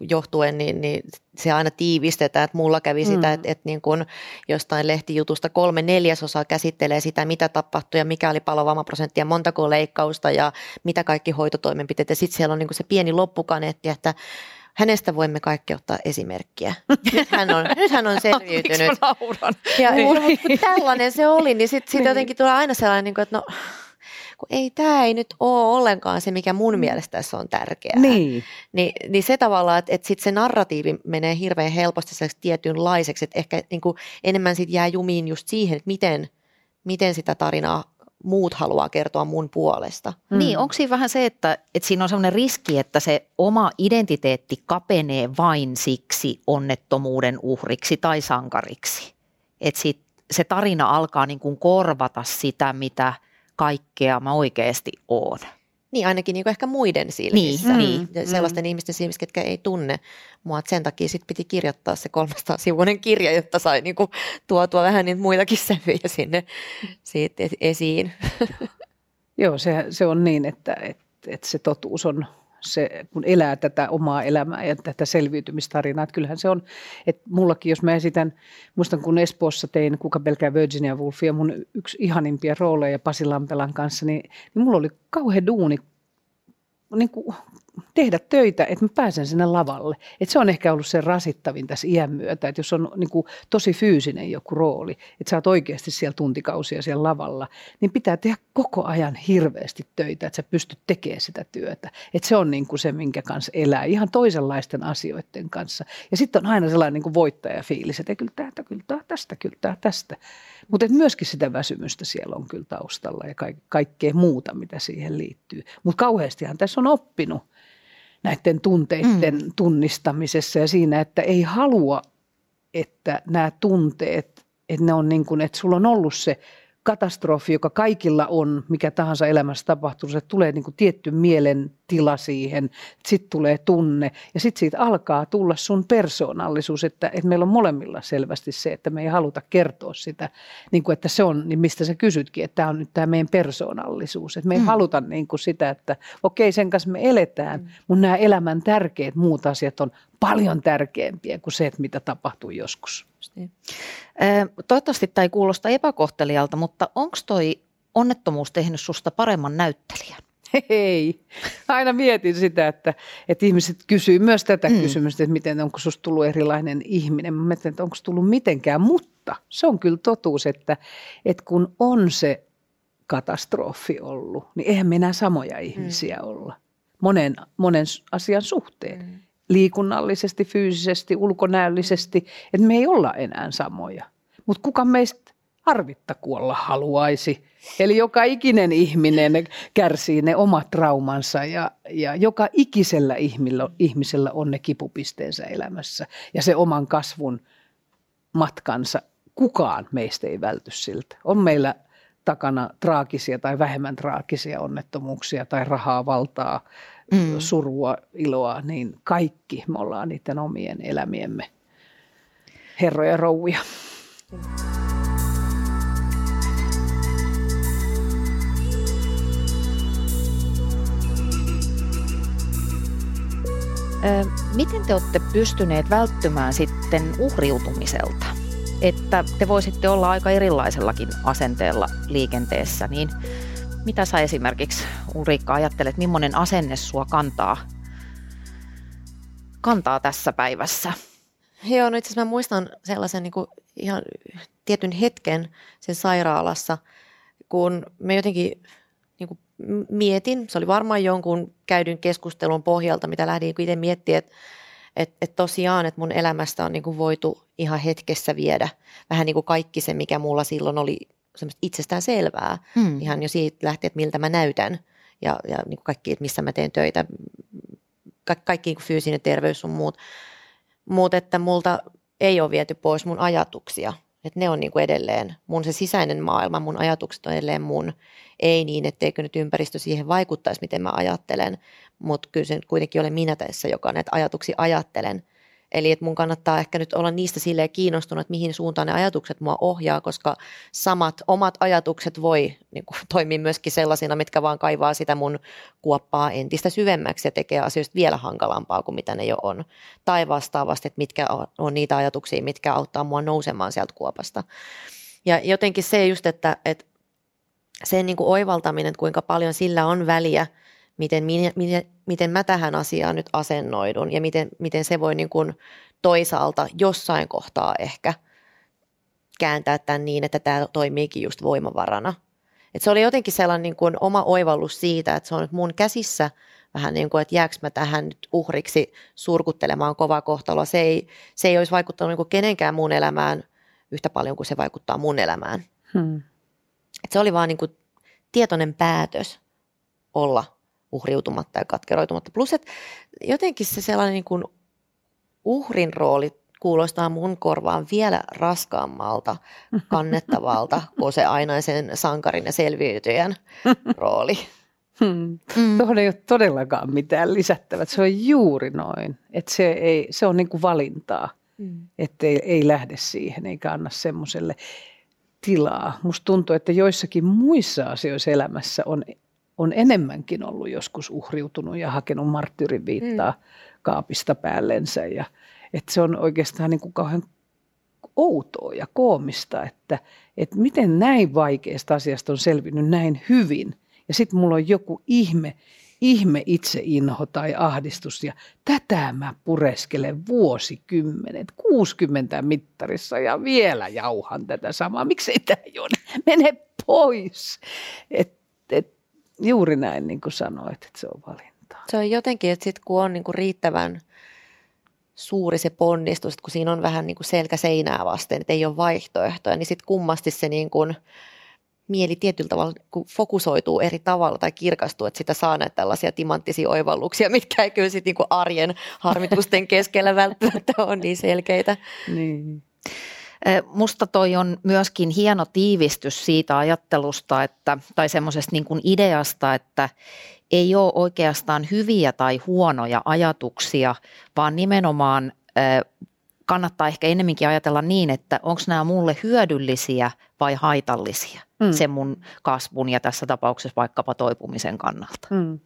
johtuen, niin, niin se aina tiivistetään, että mulla kävi mm. sitä, että, että niin kun jostain lehtijutusta kolme neljäsosaa käsittelee sitä, mitä tapahtui ja mikä oli palovammaprosentti ja montako leikkausta ja mitä kaikki hoitotoimenpiteet. Ja sitten siellä on niin se pieni loppukaneetti, että hänestä voimme kaikki ottaa esimerkkiä. *laughs* Nyt hän on, nyt hän on selviytynyt. Ja, niin. tällainen se oli, niin sitten sit niin. jotenkin tulee aina sellainen, niin että no kun ei tämä ei nyt ole ollenkaan se, mikä mun mm. mielestä tässä on tärkeää. Niin. Ni, niin se tavallaan, että, että sit se narratiivi menee hirveän helposti tietynlaiseksi, että ehkä niin kuin enemmän sit jää jumiin just siihen, että miten, miten sitä tarinaa muut haluaa kertoa mun puolesta. Mm. Niin, onko siinä vähän se, että, että siinä on sellainen riski, että se oma identiteetti kapenee vain siksi onnettomuuden uhriksi tai sankariksi? Että sit se tarina alkaa niin kuin korvata sitä, mitä – kaikkea mä oikeasti oon. Niin, ainakin niin kuin ehkä muiden silmissä. Niin, niin. Sellaisten mm. ihmisten silmissä, ketkä ei tunne mua. Sen takia sit piti kirjoittaa se 300 sivuinen kirja, jotta sai niin kuin tuotua vähän niitä muitakin sävyjä sinne siitä esiin. *laughs* Joo, se, se on niin, että, että, että se totuus on se, kun elää tätä omaa elämää ja tätä selviytymistarinaa. Että kyllähän se on, että mullakin, jos mä esitän, muistan kun Espoossa tein Kuka pelkää Virginia Woolfia, mun yksi ihanimpia rooleja Pasi Lampelan kanssa, niin, niin mulla oli kauhean duuni niin kuin tehdä töitä, että mä pääsen sinne lavalle. Et se on ehkä ollut se rasittavin tässä iän myötä, että jos on niin kuin tosi fyysinen joku rooli, että sä oot oikeasti siellä tuntikausia siellä lavalla, niin pitää tehdä koko ajan hirveästi töitä, että sä pystyt tekemään sitä työtä. Että se on niin kuin se, minkä kanssa elää, ihan toisenlaisten asioiden kanssa. Ja sitten on aina sellainen niin kuin voittajafiilis, että kyllä tästä, kyllä tästä, kyllä tästä. Mutta myöskin sitä väsymystä siellä on kyllä taustalla ja ka- kaikkea muuta, mitä siihen liittyy. Mutta kauheastihan tässä on oppinut näiden tunteiden mm. tunnistamisessa ja siinä, että ei halua, että nämä tunteet, että ne on niin kuin, että sulla on ollut se katastrofi, joka kaikilla on, mikä tahansa elämässä tapahtuu, se tulee niin kuin tietty mielentila siihen, sitten tulee tunne ja sitten siitä alkaa tulla sun persoonallisuus, että, että meillä on molemmilla selvästi se, että me ei haluta kertoa sitä, niin kuin että se on, niin mistä sä kysytkin, että tämä on nyt tämä meidän persoonallisuus, että me ei mm. haluta niin kuin sitä, että okei sen kanssa me eletään, mm. mutta nämä elämän tärkeät muut asiat on paljon tärkeämpiä kuin se, että mitä tapahtuu joskus. Niin. Toivottavasti tämä ei kuulosta epäkohtelijalta, mutta onko toi onnettomuus tehnyt susta paremman näyttelijän? Ei. Aina mietin sitä, että, että ihmiset kysyy myös tätä mm. kysymystä, että miten onko sinusta tullut erilainen ihminen. Mä mietin, että onko tullut mitenkään, mutta se on kyllä totuus, että, että kun on se katastrofi ollut, niin eihän me enää samoja ihmisiä mm. olla. Monen, monen asian suhteen. Mm. Liikunnallisesti, fyysisesti, ulkonäöllisesti, että me ei olla enää samoja. Mutta kuka meistä harvitta kuolla haluaisi. Eli joka ikinen ihminen kärsii ne omat traumansa ja, ja joka ikisellä ihmisellä, ihmisellä on ne kipupisteensä elämässä ja se oman kasvun matkansa. Kukaan meistä ei välty siltä. On meillä takana traagisia tai vähemmän traagisia onnettomuuksia tai rahaa, valtaa, mm. surua, iloa, niin kaikki me ollaan niiden omien elämiemme herroja rouvia. Mm. Miten te olette pystyneet välttymään sitten uhriutumiselta? Että te voisitte olla aika erilaisellakin asenteella liikenteessä, niin mitä sä esimerkiksi Ulriikka ajattelet, millainen asenne sua kantaa, kantaa tässä päivässä? Joo, no itse asiassa mä muistan sellaisen niin kuin ihan tietyn hetken sen sairaalassa, kun me jotenkin niin kuin mietin, se oli varmaan jonkun käydyn keskustelun pohjalta, mitä lähdin itse miettimään, että et, et tosiaan, että mun elämästä on niin kuin voitu ihan hetkessä viedä vähän niin kuin kaikki se, mikä mulla silloin oli semmoista itsestään selvää. Hmm. Ihan jo siitä lähtien, että miltä mä näytän ja, ja niin kuin kaikki, että missä mä teen töitä, Ka- kaikki niin kuin fyysinen terveys sun muut. Mutta että multa ei ole viety pois mun ajatuksia – että ne on niin kuin edelleen mun se sisäinen maailma, mun ajatukset on edelleen mun. Ei niin, etteikö nyt ympäristö siihen vaikuttaisi, miten mä ajattelen, mutta kyllä se kuitenkin ole minä tässä, joka näitä ajatuksia ajattelen – Eli että mun kannattaa ehkä nyt olla niistä silleen kiinnostunut, että mihin suuntaan ne ajatukset mua ohjaa, koska samat omat ajatukset voi niin kuin, *laughs* toimia myöskin sellaisina, mitkä vaan kaivaa sitä mun kuoppaa entistä syvemmäksi ja tekee asioista vielä hankalampaa kuin mitä ne jo on. Tai vastaavasti, että mitkä on, on niitä ajatuksia, mitkä auttaa mua nousemaan sieltä kuopasta. Ja jotenkin se just, että, että sen niin kuin oivaltaminen, että kuinka paljon sillä on väliä – miten, miten, miten mä tähän asiaan nyt asennoidun ja miten, miten se voi niin kuin toisaalta jossain kohtaa ehkä kääntää tämän niin, että tämä toimiikin just voimavarana. Et se oli jotenkin sellainen niin kuin oma oivallus siitä, että se on nyt mun käsissä vähän niin kuin, että jääkö mä tähän nyt uhriksi surkuttelemaan kovaa kohtaloa. Se ei, se ei olisi vaikuttanut niin kuin kenenkään muun elämään yhtä paljon kuin se vaikuttaa mun elämään. Hmm. Et se oli vaan niin kuin tietoinen päätös olla uhriutumatta ja katkeroitumatta. Plus, että jotenkin se sellainen niin kuin uhrin rooli kuulostaa mun korvaan vielä raskaammalta, kannettavalta *laughs* kuin se ainaisen sankarin ja selviytyjän rooli. Hmm. Mm. Tuohon ei ole todellakaan mitään lisättävää. Se on juuri noin. Että se, ei, se on niin kuin valintaa. Mm. Että ei, ei lähde siihen eikä anna semmoiselle tilaa. Musta tuntuu, että joissakin muissa asioissa elämässä on on enemmänkin ollut joskus uhriutunut ja hakenut marttyyrin viittaa mm. kaapista päällensä. Ja, että se on oikeastaan niin kuin kauhean outoa ja koomista, että, että miten näin vaikeasta asiasta on selvinnyt näin hyvin. Ja sitten mulla on joku ihme, ihme itseinho tai ahdistus ja tätä mä pureskelen vuosikymmenet, 60 mittarissa ja vielä jauhan tätä samaa. Miksei tämä jo mene pois? Et juuri näin niin kuin sanoit, että se on valinta. Se on jotenkin, että sitten kun on niin kuin riittävän suuri se ponnistus, että kun siinä on vähän niin kuin selkä seinää vasten, että ei ole vaihtoehtoja, niin sitten kummasti se niin kuin mieli tietyllä tavalla kun fokusoituu eri tavalla tai kirkastuu, että sitä saa näitä tällaisia timanttisia oivalluksia, *laughs* mitkä ei kyllä sitten niin arjen harmitusten keskellä välttämättä ole niin selkeitä. Niin. Musta toi on myöskin hieno tiivistys siitä ajattelusta, että, tai semmoisesta niin kuin ideasta, että ei ole oikeastaan hyviä tai huonoja ajatuksia, vaan nimenomaan kannattaa ehkä ennemminkin ajatella niin, että onko nämä mulle hyödyllisiä vai haitallisia mm. sen mun kasvun ja tässä tapauksessa vaikkapa toipumisen kannalta. Mm.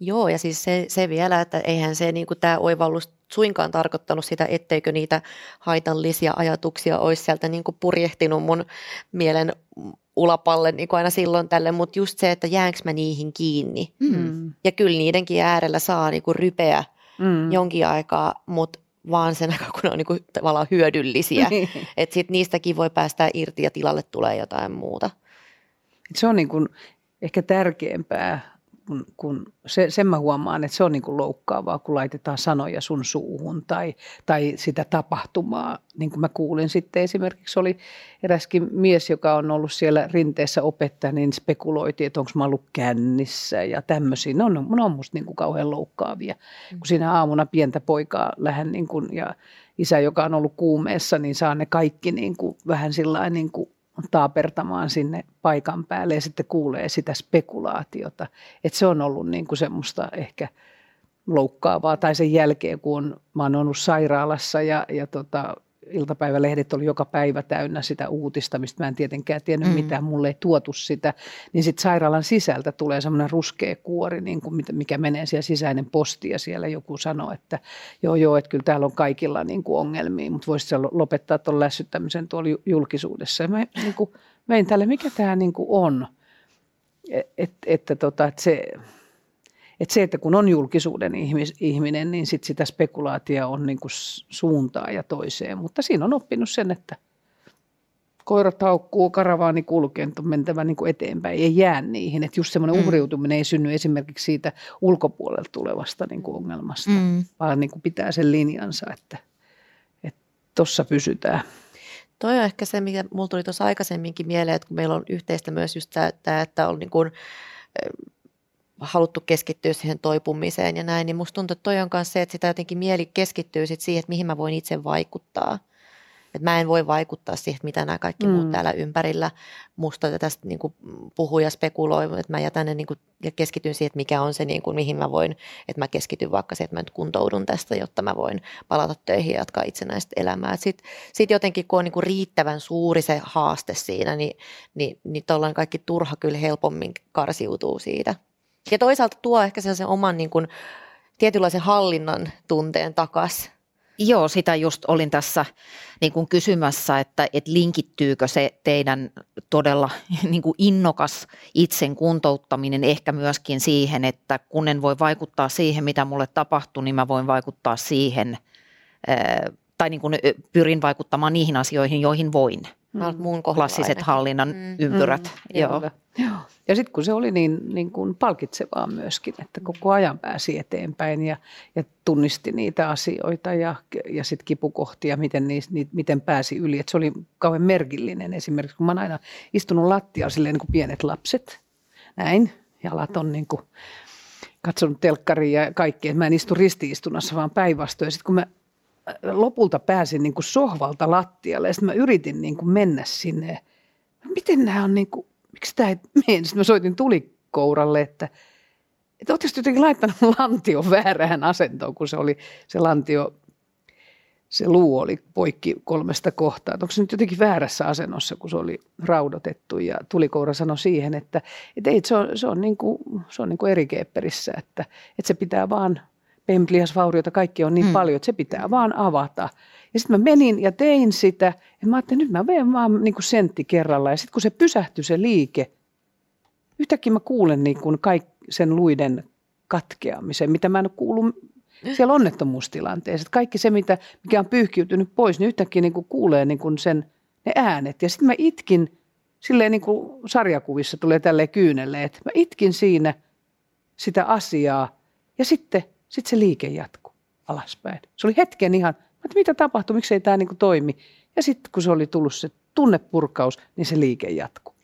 Joo, ja siis se, se vielä, että eihän se niin tämä oivallus suinkaan tarkoittanut sitä, etteikö niitä haitallisia ajatuksia olisi sieltä niin kuin purjehtinut mun mielen ulapalle niin kuin aina silloin tälle, mutta just se, että jäänkö mä niihin kiinni. Mm. Ja kyllä niidenkin äärellä saa niin kuin rypeä Mm. jonkin aikaa, mutta vaan sen *laughs* aikaa, kun ne on niin kuin tavallaan hyödyllisiä. Niin. että sitten niistäkin voi päästä irti ja tilalle tulee jotain muuta. Se on niin kuin ehkä tärkeämpää, kun, kun se, sen mä huomaan, että se on niin kuin loukkaavaa, kun laitetaan sanoja sun suuhun tai, tai sitä tapahtumaa. Niin kuin mä kuulin sitten esimerkiksi oli eräskin mies, joka on ollut siellä rinteessä opettaja, niin spekuloitiin, että onko mä ollut kännissä ja tämmöisiä. Ne on, ne on musta niin kuin kauhean loukkaavia. Kun siinä aamuna pientä poikaa lähden niin kuin, ja isä, joka on ollut kuumeessa, niin saa ne kaikki niin kuin, vähän sillä niin kuin taapertamaan sinne paikan päälle ja sitten kuulee sitä spekulaatiota. Että se on ollut niin kuin semmoista ehkä loukkaavaa. Tai sen jälkeen, kun mä oon ollut sairaalassa ja, ja tota, iltapäivälehdet oli joka päivä täynnä sitä uutista, mistä mä en tietenkään tiennyt mm. mitään, mulle ei tuotu sitä, niin sitten sairaalan sisältä tulee semmoinen ruskea kuori, niin kuin mikä menee siellä sisäinen posti ja siellä joku sanoo, että joo joo, että kyllä täällä on kaikilla niin kuin ongelmia, mutta voisi lopettaa tuon lässyttämisen tuolla julkisuudessa. Ja mä niin kuin, vein tälle, mikä tämä niin kuin on, et, et, että, tota, että se, että se, että kun on julkisuuden ihmis, ihminen, niin sit sitä spekulaatia on niin kuin suuntaa ja toiseen. Mutta siinä on oppinut sen, että koirat haukkuu, karavaani kulkee, on mentävä niin kuin eteenpäin, ei jää niihin. Että just semmoinen mm. uhriutuminen ei synny esimerkiksi siitä ulkopuolelta tulevasta niin kuin ongelmasta, mm. vaan niin kuin pitää sen linjansa, että tuossa pysytään. Toi on ehkä se, mikä mulla tuli tuossa aikaisemminkin mieleen, että kun meillä on yhteistä myös just tämä, että on niin kuin, haluttu keskittyä siihen toipumiseen ja näin, niin musta tuntuu, että toi on myös se, että sitä jotenkin mieli keskittyy sit siihen, että mihin mä voin itse vaikuttaa. Että mä en voi vaikuttaa siihen, mitä nämä kaikki mm. muut täällä ympärillä musta tästä niin kuin puhuu ja spekuloi, että mä jätän ne niin kuin, ja keskityn siihen, että mikä on se, niin kuin, mihin mä voin, että mä keskityn vaikka siihen, että mä nyt kuntoudun tästä, jotta mä voin palata töihin ja jatkaa itsenäistä elämää. Sitten sit jotenkin, kun on niin kuin riittävän suuri se haaste siinä, niin, niin, niin tuollainen kaikki turha kyllä helpommin karsiutuu siitä. Ja toisaalta tuo ehkä sen oman niin kuin, tietynlaisen hallinnan tunteen takas. Joo, sitä just olin tässä niin kuin kysymässä, että, että linkittyykö se teidän todella *laughs* niin kuin innokas itsen kuntouttaminen ehkä myöskin siihen, että kun en voi vaikuttaa siihen, mitä mulle tapahtuu, niin mä voin vaikuttaa siihen, tai niin kuin pyrin vaikuttamaan niihin asioihin, joihin voin. Mm. Muun Klassiset hallinnan mm. ympyrät. Mm. Joo. Joo. Ja sitten kun se oli niin, niin kuin palkitsevaa myöskin, että koko ajan pääsi eteenpäin ja, ja tunnisti niitä asioita ja, ja sitten kipukohtia, miten, niis, ni, miten pääsi yli. Et se oli kauhean merkillinen esimerkiksi, kun mä oon aina istunut lattialla silleen niin kuin pienet lapset, näin, jalat on niin kuin katsonut telkkaria ja kaikkea. Mä en istu ristiistunnassa, vaan päinvastoin. Sitten kun mä lopulta pääsin niin kuin sohvalta lattialle ja sitten mä yritin niin kuin mennä sinne. Miten nämä on, niin kuin, miksi tämä ei mene? Sitten mä soitin tulikouralle, että, että oletko jotenkin laittanut lantion väärään asentoon, kun se oli se lantio, se luu oli poikki kolmesta kohtaa. Onko se nyt jotenkin väärässä asennossa, kun se oli raudotettu ja tulikoura sanoi siihen, että, että ei, se on, se on, niin kuin, se on niin kuin eri keepperissä, että, että se pitää vaan – pempliasvaurioita, kaikki on niin mm. paljon, että se pitää vaan avata. Ja sitten mä menin ja tein sitä, ja mä ajattelin, nyt mä menen vaan niin kuin sentti kerralla. Ja sitten kun se pysähtyi se liike, yhtäkkiä mä kuulen niin kuin kaik, sen luiden katkeamisen, mitä mä en ole kuullut siellä onnettomuustilanteessa. Kaikki se, mitä, mikä on pyyhkiytynyt pois, niin yhtäkkiä niin kuin kuulee niin kuin sen, ne äänet. Ja sitten mä itkin, silleen niin kuin sarjakuvissa tulee tälleen kyynelle, että mä itkin siinä sitä asiaa. Ja sitten sitten se liike jatkuu alaspäin. Se oli hetken ihan, että mitä tapahtui, miksei tämä niin toimi. Ja sitten kun se oli tullut se tunnepurkaus, niin se liike jatkuu.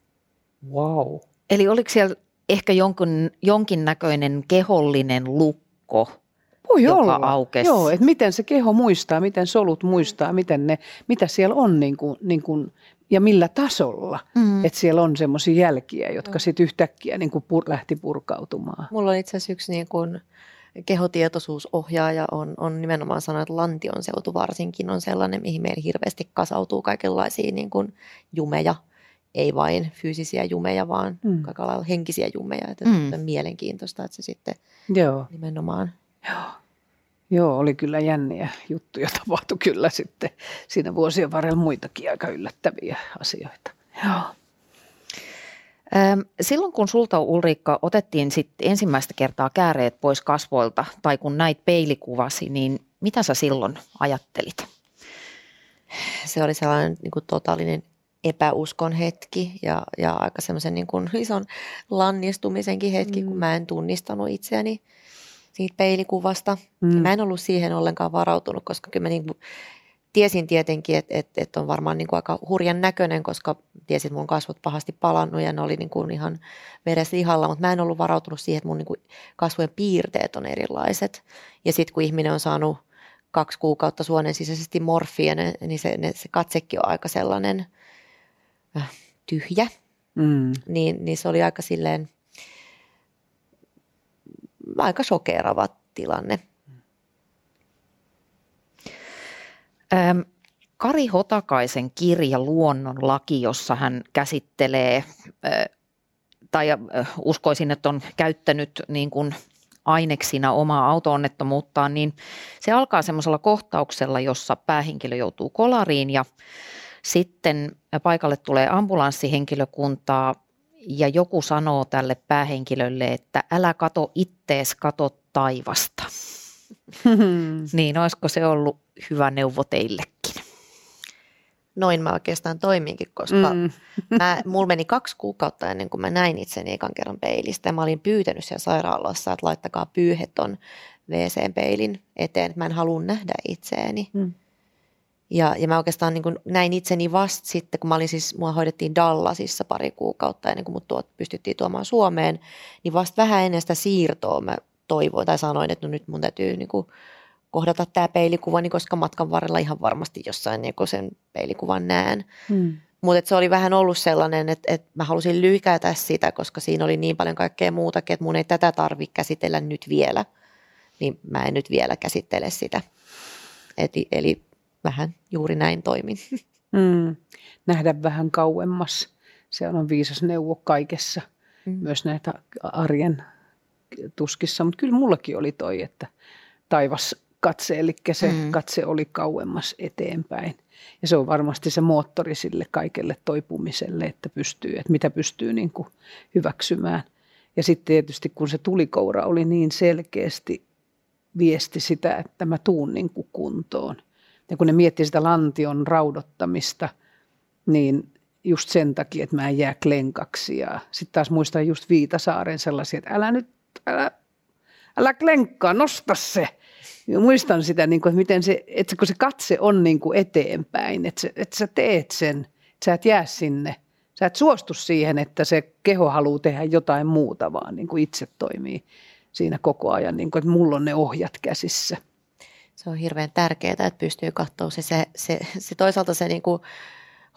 Wow. Eli oliko siellä ehkä jonkin, jonkinnäköinen kehollinen lukko, Voi joka olla. aukesi? Joo, että miten se keho muistaa, miten solut muistaa, miten ne, mitä siellä on niin kuin, niin kuin, ja millä tasolla. Mm. Että siellä on semmoisia jälkiä, jotka mm. sitten yhtäkkiä niin kuin pur, lähti purkautumaan. Mulla on itse asiassa yksi niin kuin kehotietoisuusohjaaja on, on nimenomaan sanonut, että lantion seutu varsinkin on sellainen, mihin meillä hirveästi kasautuu kaikenlaisia niin kuin jumeja, ei vain fyysisiä jumeja, vaan mm. kaikenlaisia henkisiä jumeja. Että mm. on mielenkiintoista, että se sitten Joo. nimenomaan... Joo. Joo, oli kyllä jänniä juttuja, tapahtui kyllä sitten siinä vuosien varrella muitakin aika yllättäviä asioita. Joo. Silloin kun sulta Ulrikka otettiin sit ensimmäistä kertaa kääreet pois kasvoilta tai kun näit peilikuvasi, niin mitä sä silloin ajattelit? Se oli sellainen niin kuin totaalinen epäuskon hetki ja, ja aika semmoisen niin kuin ison lannistumisenkin hetki, mm. kun mä en tunnistanut itseäni siitä peilikuvasta. Mm. Mä en ollut siihen ollenkaan varautunut, koska kyllä mä niin kuin tiesin tietenkin, että, että, että on varmaan niin kuin aika hurjan näköinen, koska tiesin, että mun kasvot pahasti palannut ja ne oli niin kuin ihan vereslihalla, mutta mä en ollut varautunut siihen, että mun niin kuin kasvojen piirteet on erilaiset. Ja sitten kun ihminen on saanut kaksi kuukautta suonen sisäisesti morfia, niin se, ne, se katsekin on aika sellainen äh, tyhjä. Mm. Niin, niin se oli aika silleen aika shokeerava tilanne. Kari Hotakaisen kirja Luonnonlaki, jossa hän käsittelee, tai uskoisin, että on käyttänyt niin kuin aineksina omaa auto-onnettomuuttaan, niin se alkaa semmoisella kohtauksella, jossa päähenkilö joutuu kolariin ja sitten paikalle tulee ambulanssihenkilökuntaa ja joku sanoo tälle päähenkilölle, että älä kato ittees, kato taivasta. *laughs* niin olisiko se ollut hyvä neuvo teillekin? Noin mä oikeastaan toiminkin, koska mm. *laughs* mä, mulla meni kaksi kuukautta ennen kuin mä näin itseni ekan kerran peilistä. Ja mä olin pyytänyt siellä sairaalassa, että laittakaa pyyheton WC-peilin eteen, että mä en halua nähdä itseäni. Mm. Ja, ja mä oikeastaan niin näin itseni vasta sitten, kun mä olin siis, mua hoidettiin Dallasissa pari kuukautta ennen kuin mut tuot, pystyttiin tuomaan Suomeen, niin vasta vähän ennen sitä siirtoa mä toivoin tai sanoin, että no nyt mun täytyy niin kuin kohdata tämä peilikuva, niin koska matkan varrella ihan varmasti jossain niin sen peilikuvan näen. Hmm. Mutta se oli vähän ollut sellainen, että, että mä halusin lykätä sitä, koska siinä oli niin paljon kaikkea muutakin, että mun ei tätä tarvitse käsitellä nyt vielä. Niin mä en nyt vielä käsittele sitä. Eli, eli vähän juuri näin toimin. *laughs* Hmm. Nähdä vähän kauemmas. Se on viisas neuvo kaikessa, hmm. myös näitä arjen tuskissa. Mutta kyllä mullakin oli toi, että taivas katse, eli se mm. katse oli kauemmas eteenpäin. Ja se on varmasti se moottori sille kaikelle toipumiselle, että pystyy, että mitä pystyy niin kuin hyväksymään. Ja sitten tietysti kun se tulikoura oli niin selkeästi viesti sitä, että mä tuun niin kuin kuntoon. Ja kun ne miettii sitä lantion raudottamista, niin just sen takia, että mä en jää klenkaksi. Ja sitten taas muistan just Viitasaaren sellaisia, että älä nyt, älä, älä klenkkaa, nosta se muistan sitä, niin kuin, että miten se, että kun se katse on niin kuin eteenpäin, että, että sä teet sen, että sä et jää sinne. Sä et suostu siihen, että se keho haluaa tehdä jotain muuta, vaan niin kuin itse toimii siinä koko ajan, niin kuin, että mulla on ne ohjat käsissä. Se on hirveän tärkeää, että pystyy katsoa se, se, se, se toisaalta se niin kuin,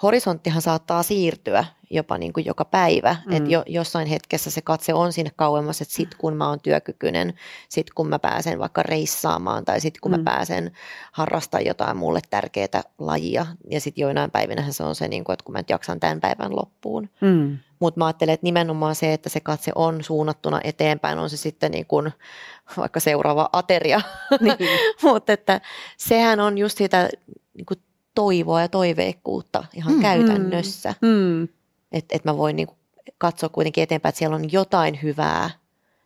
horisonttihan saattaa siirtyä jopa niin kuin joka päivä. Mm. Että jo, jossain hetkessä se katse on sinne kauemmas, että sitten kun mä oon työkykyinen, sitten kun mä pääsen vaikka reissaamaan tai sitten kun mm. mä pääsen harrastamaan jotain mulle tärkeää lajia. Ja sitten joinain päivinähän se on se, niin kuin, että kun mä nyt jaksan tämän päivän loppuun. Mm. Mutta mä ajattelen, että nimenomaan se, että se katse on suunnattuna eteenpäin, on se sitten niin kuin vaikka seuraava ateria. Niin. *laughs* Mutta että sehän on just sitä niin kuin toivoa ja toiveikkuutta ihan mm, käytännössä. Mm, mm. Että et mä voin niinku katsoa kuitenkin eteenpäin, että siellä on jotain hyvää,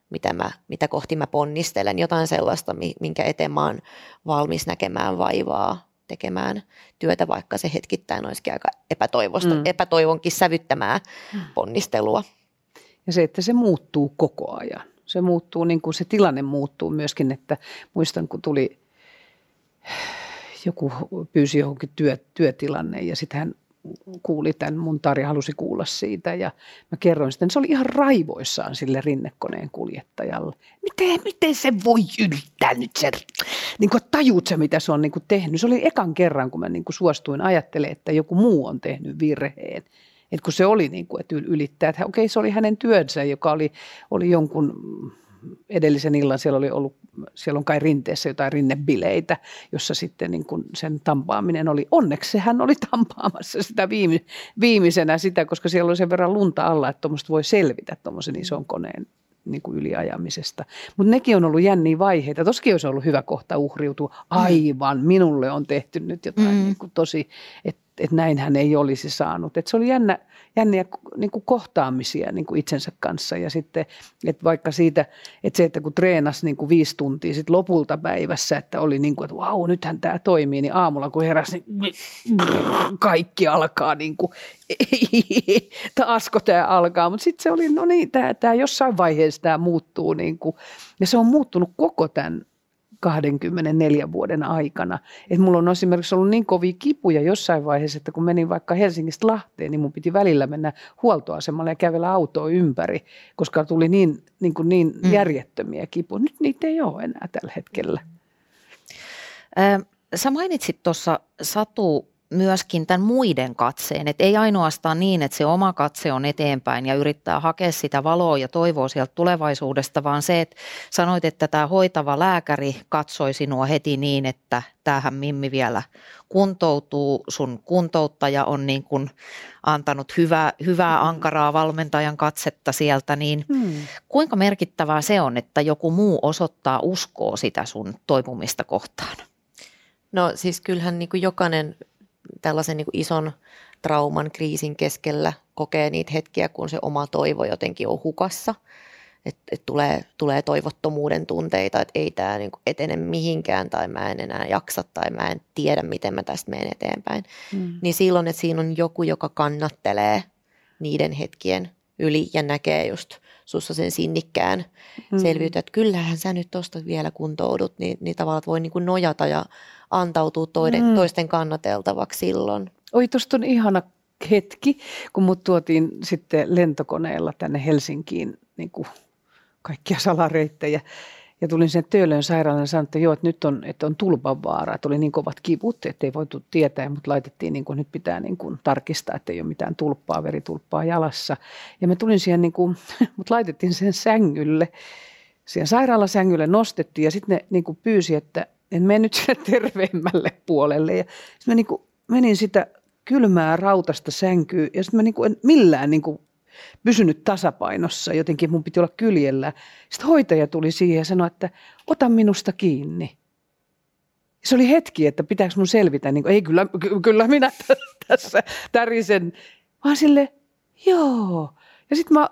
mitä, mä, mitä kohti mä ponnistelen, jotain sellaista, minkä eteen mä oon valmis näkemään vaivaa, tekemään työtä, vaikka se hetkittäin olisikin aika epätoivosta, mm. epätoivonkin sävyttämää mm. ponnistelua. Ja se, että se muuttuu koko ajan. Se muuttuu, niin kuin se tilanne muuttuu myöskin, että muistan kun tuli joku pyysi johonkin työ, työtilanne ja sitten hän kuuli tämän, mun Tarja halusi kuulla siitä ja mä kerroin sitten, se oli ihan raivoissaan sille rinnekoneen kuljettajalle. Miten, miten se voi ylittää nyt sen, niin kuin tajuut se mitä se on niin kuin tehnyt. Se oli ekan kerran, kun mä niin kuin suostuin ajattelemaan, että joku muu on tehnyt virheen. että kun se oli niin kuin, että ylittää, että okei se oli hänen työnsä, joka oli, oli jonkun edellisen illan siellä oli ollut, siellä on kai rinteessä jotain rinnebileitä, jossa sitten niin kuin sen tampaaminen oli, onneksi sehän oli tampaamassa sitä viime, viimeisenä sitä, koska siellä oli sen verran lunta alla, että tuommoista voi selvitä tuommoisen ison koneen niin kuin yliajamisesta. Mutta nekin on ollut jänniä vaiheita. Toskin olisi ollut hyvä kohta uhriutua. Aivan, minulle on tehty nyt jotain mm. niin kuin tosi, että että näin hän ei olisi saanut. Että se oli jännä, jänniä niin kuin kohtaamisia niin kuin itsensä kanssa ja sitten, että vaikka siitä, että se, että kun treenasi niin kuin viisi tuntia sit lopulta päivässä, että oli niin kuin, että vau, nythän tämä toimii, niin aamulla kun heräsi, niin kaikki alkaa niin kuin, *laughs* taasko tämä alkaa, mutta sitten se oli, no niin, tämä, tämä jossain vaiheessa tämä muuttuu niin kuin, ja se on muuttunut koko tämän 24 vuoden aikana. Et mulla on esimerkiksi ollut niin kovia kipuja jossain vaiheessa, että kun menin vaikka Helsingistä Lahteen, niin mun piti välillä mennä huoltoasemalle ja kävellä autoa ympäri, koska tuli niin, niin, kuin niin mm. järjettömiä kipuja. Nyt niitä ei ole enää tällä hetkellä. Sä mainitsit tuossa Satu myöskin tämän muiden katseen. Että ei ainoastaan niin, että se oma katse on eteenpäin ja yrittää hakea sitä valoa ja toivoa sieltä tulevaisuudesta, vaan se, että sanoit, että tämä hoitava lääkäri katsoi sinua heti niin, että tämähän Mimmi vielä kuntoutuu, sun kuntouttaja on niin kuin antanut hyvää, hyvää mm. ankaraa valmentajan katsetta sieltä, niin hmm. kuinka merkittävää se on, että joku muu osoittaa uskoa sitä sun toipumista kohtaan? No siis kyllähän niin kuin jokainen tällaisen niin kuin ison trauman, kriisin keskellä kokee niitä hetkiä, kun se oma toivo jotenkin on hukassa. Että et tulee, tulee toivottomuuden tunteita, että ei tämä niin etene mihinkään tai mä en enää jaksa tai mä en tiedä, miten mä tästä menen eteenpäin. Mm. Niin silloin, että siinä on joku, joka kannattelee niiden hetkien yli ja näkee just sussa sen sinnikkään mm. selvyyttä, että kyllähän sä nyt tuosta vielä kuntoudut, niin, niin tavallaan voi niin kuin nojata ja antautua toiden, mm. toisten kannateltavaksi silloin. Oi, tuosta on ihana hetki, kun mut tuotiin sitten lentokoneella tänne Helsinkiin niin kuin kaikkia salareittejä. Ja tulin sen Töölön sairaalaan ja sanoin, että joo, että nyt on, että on tulpan vaara. Että oli niin kovat kivut, että ei voitu tietää, mutta laitettiin niin kuin, nyt pitää niin kuin tarkistaa, että ei ole mitään tulppaa, veritulppaa jalassa. Ja me tulin siihen, niin kuin, *laughs* mutta laitettiin sen sängylle, siihen sairaalasängylle nostettiin ja sitten ne niin kuin pyysi, että en mene nyt sinne terveemmälle puolelle. Ja sitten mä niin kuin menin sitä kylmää rautasta sänkyä ja sitten mä niin kuin en millään niin kuin pysynyt tasapainossa, jotenkin mun piti olla kyljellä. Sitten hoitaja tuli siihen ja sanoi, että ota minusta kiinni. Se oli hetki, että pitääkö mun selvitä, niin kuin, ei kyllä, kyllä minä tässä tärisen, vaan sille, joo. Ja sitten mä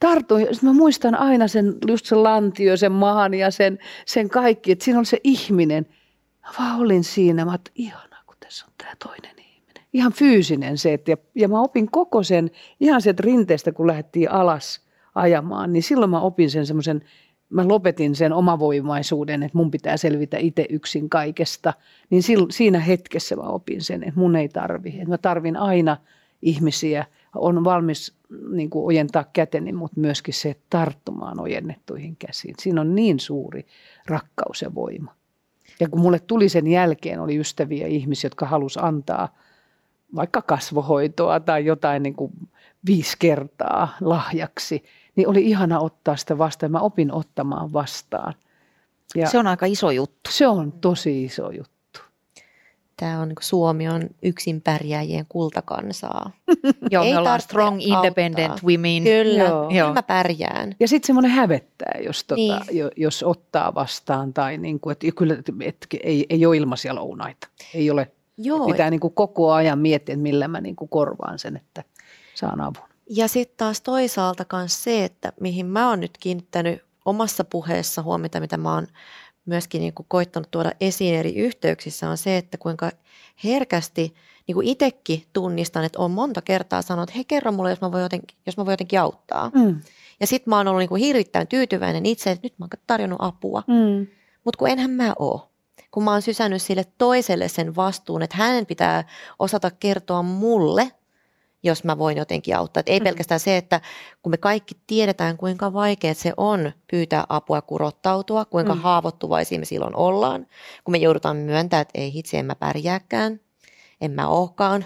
tartuin, sitten mä muistan aina sen, just sen lantio, sen mahan ja sen, sen kaikki, että siinä oli se ihminen. Mä vaan olin siinä, mä että kun tässä on tämä toinen. Ihan fyysinen se, että, ja, ja mä opin koko sen, ihan sieltä rinteestä, kun lähdettiin alas ajamaan, niin silloin mä opin sen semmoisen, mä lopetin sen omavoimaisuuden, että mun pitää selvitä itse yksin kaikesta. Niin siinä hetkessä mä opin sen, että mun ei tarvi, että mä tarvin aina ihmisiä, on valmis niin kuin ojentaa käteni, mutta myöskin se tarttumaan ojennettuihin käsiin. Siinä on niin suuri rakkaus ja voima. Ja kun mulle tuli sen jälkeen, oli ystäviä ihmisiä, jotka halusi antaa vaikka kasvohoitoa tai jotain niin kuin viisi kertaa lahjaksi, niin oli ihana ottaa sitä vastaan. Mä opin ottamaan vastaan. Ja se on aika iso juttu. Se on tosi iso juttu tämä on, niin Suomi on yksin pärjääjien kultakansaa. *laughs* Joo, Ei me ollaan strong, independent auttaa. women. Kyllä, Joo. kyllä mä pärjään. Ja sitten semmoinen hävettää, jos, tota, niin. jos ottaa vastaan tai niin kuin, että kyllä että ei, ei ole ilmaisia lounaita. Ei ole. Joo. Pitää niin kuin koko ajan miettiä, että millä mä niin kuin korvaan sen, että saan avun. Ja sitten taas toisaalta myös se, että mihin mä oon nyt kiinnittänyt omassa puheessa huomiota, mitä mä oon myöskin niin kuin koittanut tuoda esiin eri yhteyksissä on se, että kuinka herkästi niin kuin itsekin tunnistan, että on monta kertaa sanonut, että hei kerro mulle, jos mä voin jotenkin, jos mä voin jotenkin auttaa. Mm. Ja sitten mä oon ollut niin kuin hirvittävän tyytyväinen itse, että nyt mä oon tarjonnut apua. Mm. Mutta kun enhän mä oo. Kun mä oon sysännyt sille toiselle sen vastuun, että hänen pitää osata kertoa mulle jos mä voin jotenkin auttaa. Et ei mm. pelkästään se, että kun me kaikki tiedetään, kuinka vaikea se on pyytää apua kurottautua, kuinka mm. haavoittuvaisia me silloin ollaan, kun me joudutaan myöntämään, että ei hitsi, en mä pärjääkään, en mä olekaan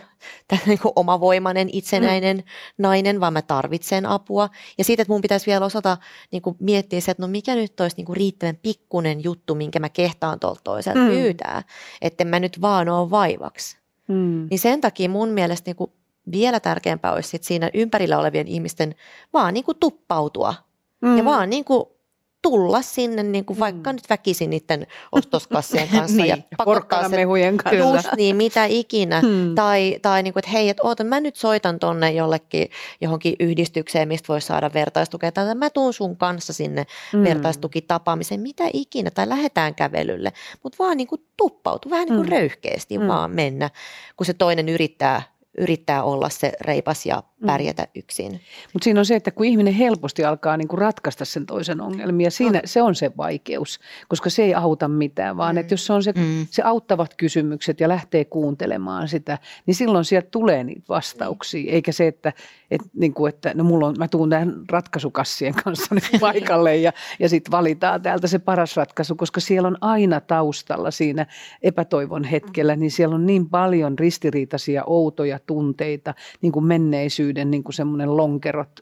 niin omavoimainen, itsenäinen mm. nainen, vaan mä tarvitsen apua. Ja siitä, että mun pitäisi vielä osata niin kuin miettiä se, että no mikä nyt olisi niin kuin riittävän pikkunen juttu, minkä mä kehtaan tuolta toiselta mm. pyytää, että mä nyt vaan ole vaivaksi. Mm. Niin sen takia mun mielestä niin kuin vielä tärkeämpää olisi sit siinä ympärillä olevien ihmisten vaan niin kuin tuppautua mm. ja vaan niin kuin tulla sinne niin kuin vaikka nyt väkisin niiden ostoskassien *laughs* kanssa Niin, ja pakottaa sen porkkanamehujen kanssa. Just niin, mitä ikinä. Hmm. Tai, tai niin kuin, että hei, että oota, mä nyt soitan tonne jollekin johonkin yhdistykseen, mistä voisi saada vertaistukea. Tai mä tuun sun kanssa sinne Mm. vertaistukitapaamiseen, mitä ikinä. Tai lähdetään kävelylle. Mutta vaan niin kuin tuppautu, vähän niin kuin Mm. röyhkeästi Mm. vaan mennä, kun se toinen yrittää, yrittää olla se reipas ja Mm. pärjätä yksin. Mutta siinä on se, että kun ihminen helposti alkaa niinku ratkaista sen toisen ongelmia, siinä se on se vaikeus, koska se ei auta mitään, vaan Mm. että jos se on se, Mm. se auttavat kysymykset ja lähtee kuuntelemaan sitä, niin silloin sieltä tulee niitä vastauksia, eikä se, että, et, niinku, että no mulla on, mä tuun tähän ratkaisukassien kanssa nyt *laughs* paikalle ja, ja sitten valitaan täältä se paras ratkaisu, koska siellä on aina taustalla siinä epätoivon hetkellä, niin siellä on niin paljon ristiriitaisia, outoja tunteita, niin kuin menneisyyden niin kuin semmoinen lonkerot,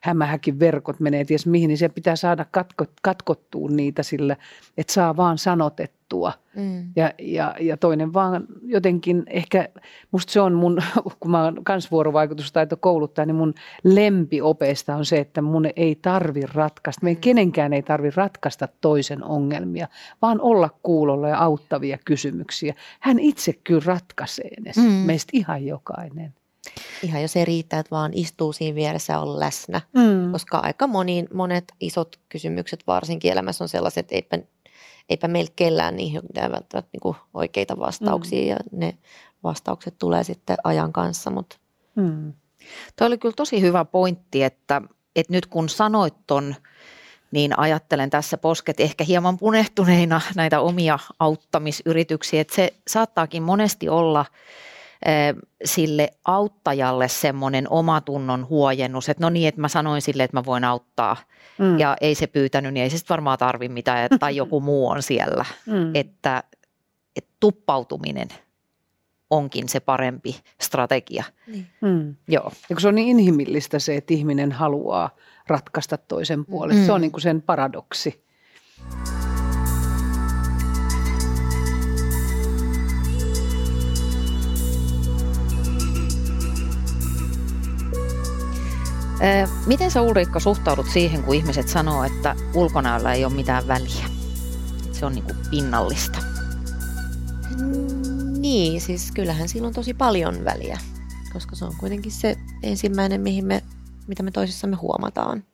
hämähäkin verkot menee ties mihin, niin se pitää saada katko, katkottua niitä sillä, että saa vaan sanotettua. Mm. Ja, ja, ja toinen vaan jotenkin, ehkä musta se on mun, *laughs* kun mä oon kans vuorovaikutustaito kouluttaja, niin mun lempiopeista on se, että mun ei tarvi ratkaista, meidän kenenkään ei tarvi ratkaista toisen ongelmia, vaan olla kuulolla ja auttavia kysymyksiä. Hän itse kyllä ratkaisee ne, Mm. meistä ihan jokainen. Ihan jo se riittää, että vaan istuu siinä vieressä ja on läsnä. Mm. koska aika moni, monet isot kysymykset varsinkin elämässä on sellaiset, että eipä, eipä meillä kellään niihin mitään välttämättä niin kuin oikeita vastauksia mm. ja ne vastaukset tulee sitten ajan kanssa, mutta Mm. Toi oli kyllä tosi hyvä pointti, että, että nyt kun sanoit ton, niin ajattelen tässä posket ehkä hieman punehtuneina näitä omia auttamisyrityksiä, että se saattaakin monesti olla sille auttajalle semmoinen omatunnon huojennus, että no niin, että mä sanoin sille, että mä voin auttaa Mm. ja ei se pyytänyt, niin ei se sitten varmaan tarvi mitään, että- tai joku muu on siellä, *laughs* mm. että, että tuppautuminen onkin se parempi strategia. mm. Joo. Ja kun se on niin inhimillistä se, että ihminen haluaa ratkaista toisen puolesta. Mm. Se on niin kuin sen paradoksi. Ö, Miten sä Ulriikka suhtaudut siihen, kun ihmiset sanoo, että ulkonäöllä ei ole mitään väliä? Se on niin kuin pinnallista. niin, siis kyllähän sillä on tosi paljon väliä, koska se on kuitenkin se ensimmäinen, mihin me, mitä me toisissamme huomataan.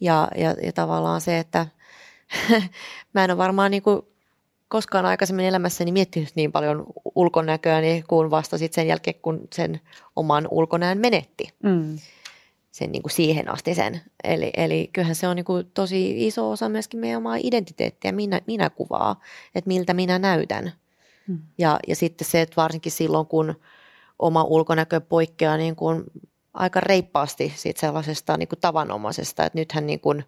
Ja, ja, ja tavallaan se, että *laughs* mä en ole varmaan niin kuin koskaan aikaisemmin elämässäni miettinyt niin paljon ulkonäköäni kuin vasta sit sen jälkeen, kun sen oman ulkonäön menetti. Mm. Sen niin kuin siihen asti sen. Eli, eli kyllähän se on niin kuin tosi iso osa myöskin meidän omaa identiteettiä, minä, minä kuvaa, että miltä minä näytän. Mm. Ja, ja sitten se, että varsinkin silloin, kun oma ulkonäkö poikkeaa niin kuin aika reippaasti siitä sellaisesta niin kuin tavanomaisesta, että nythän, niin kuin,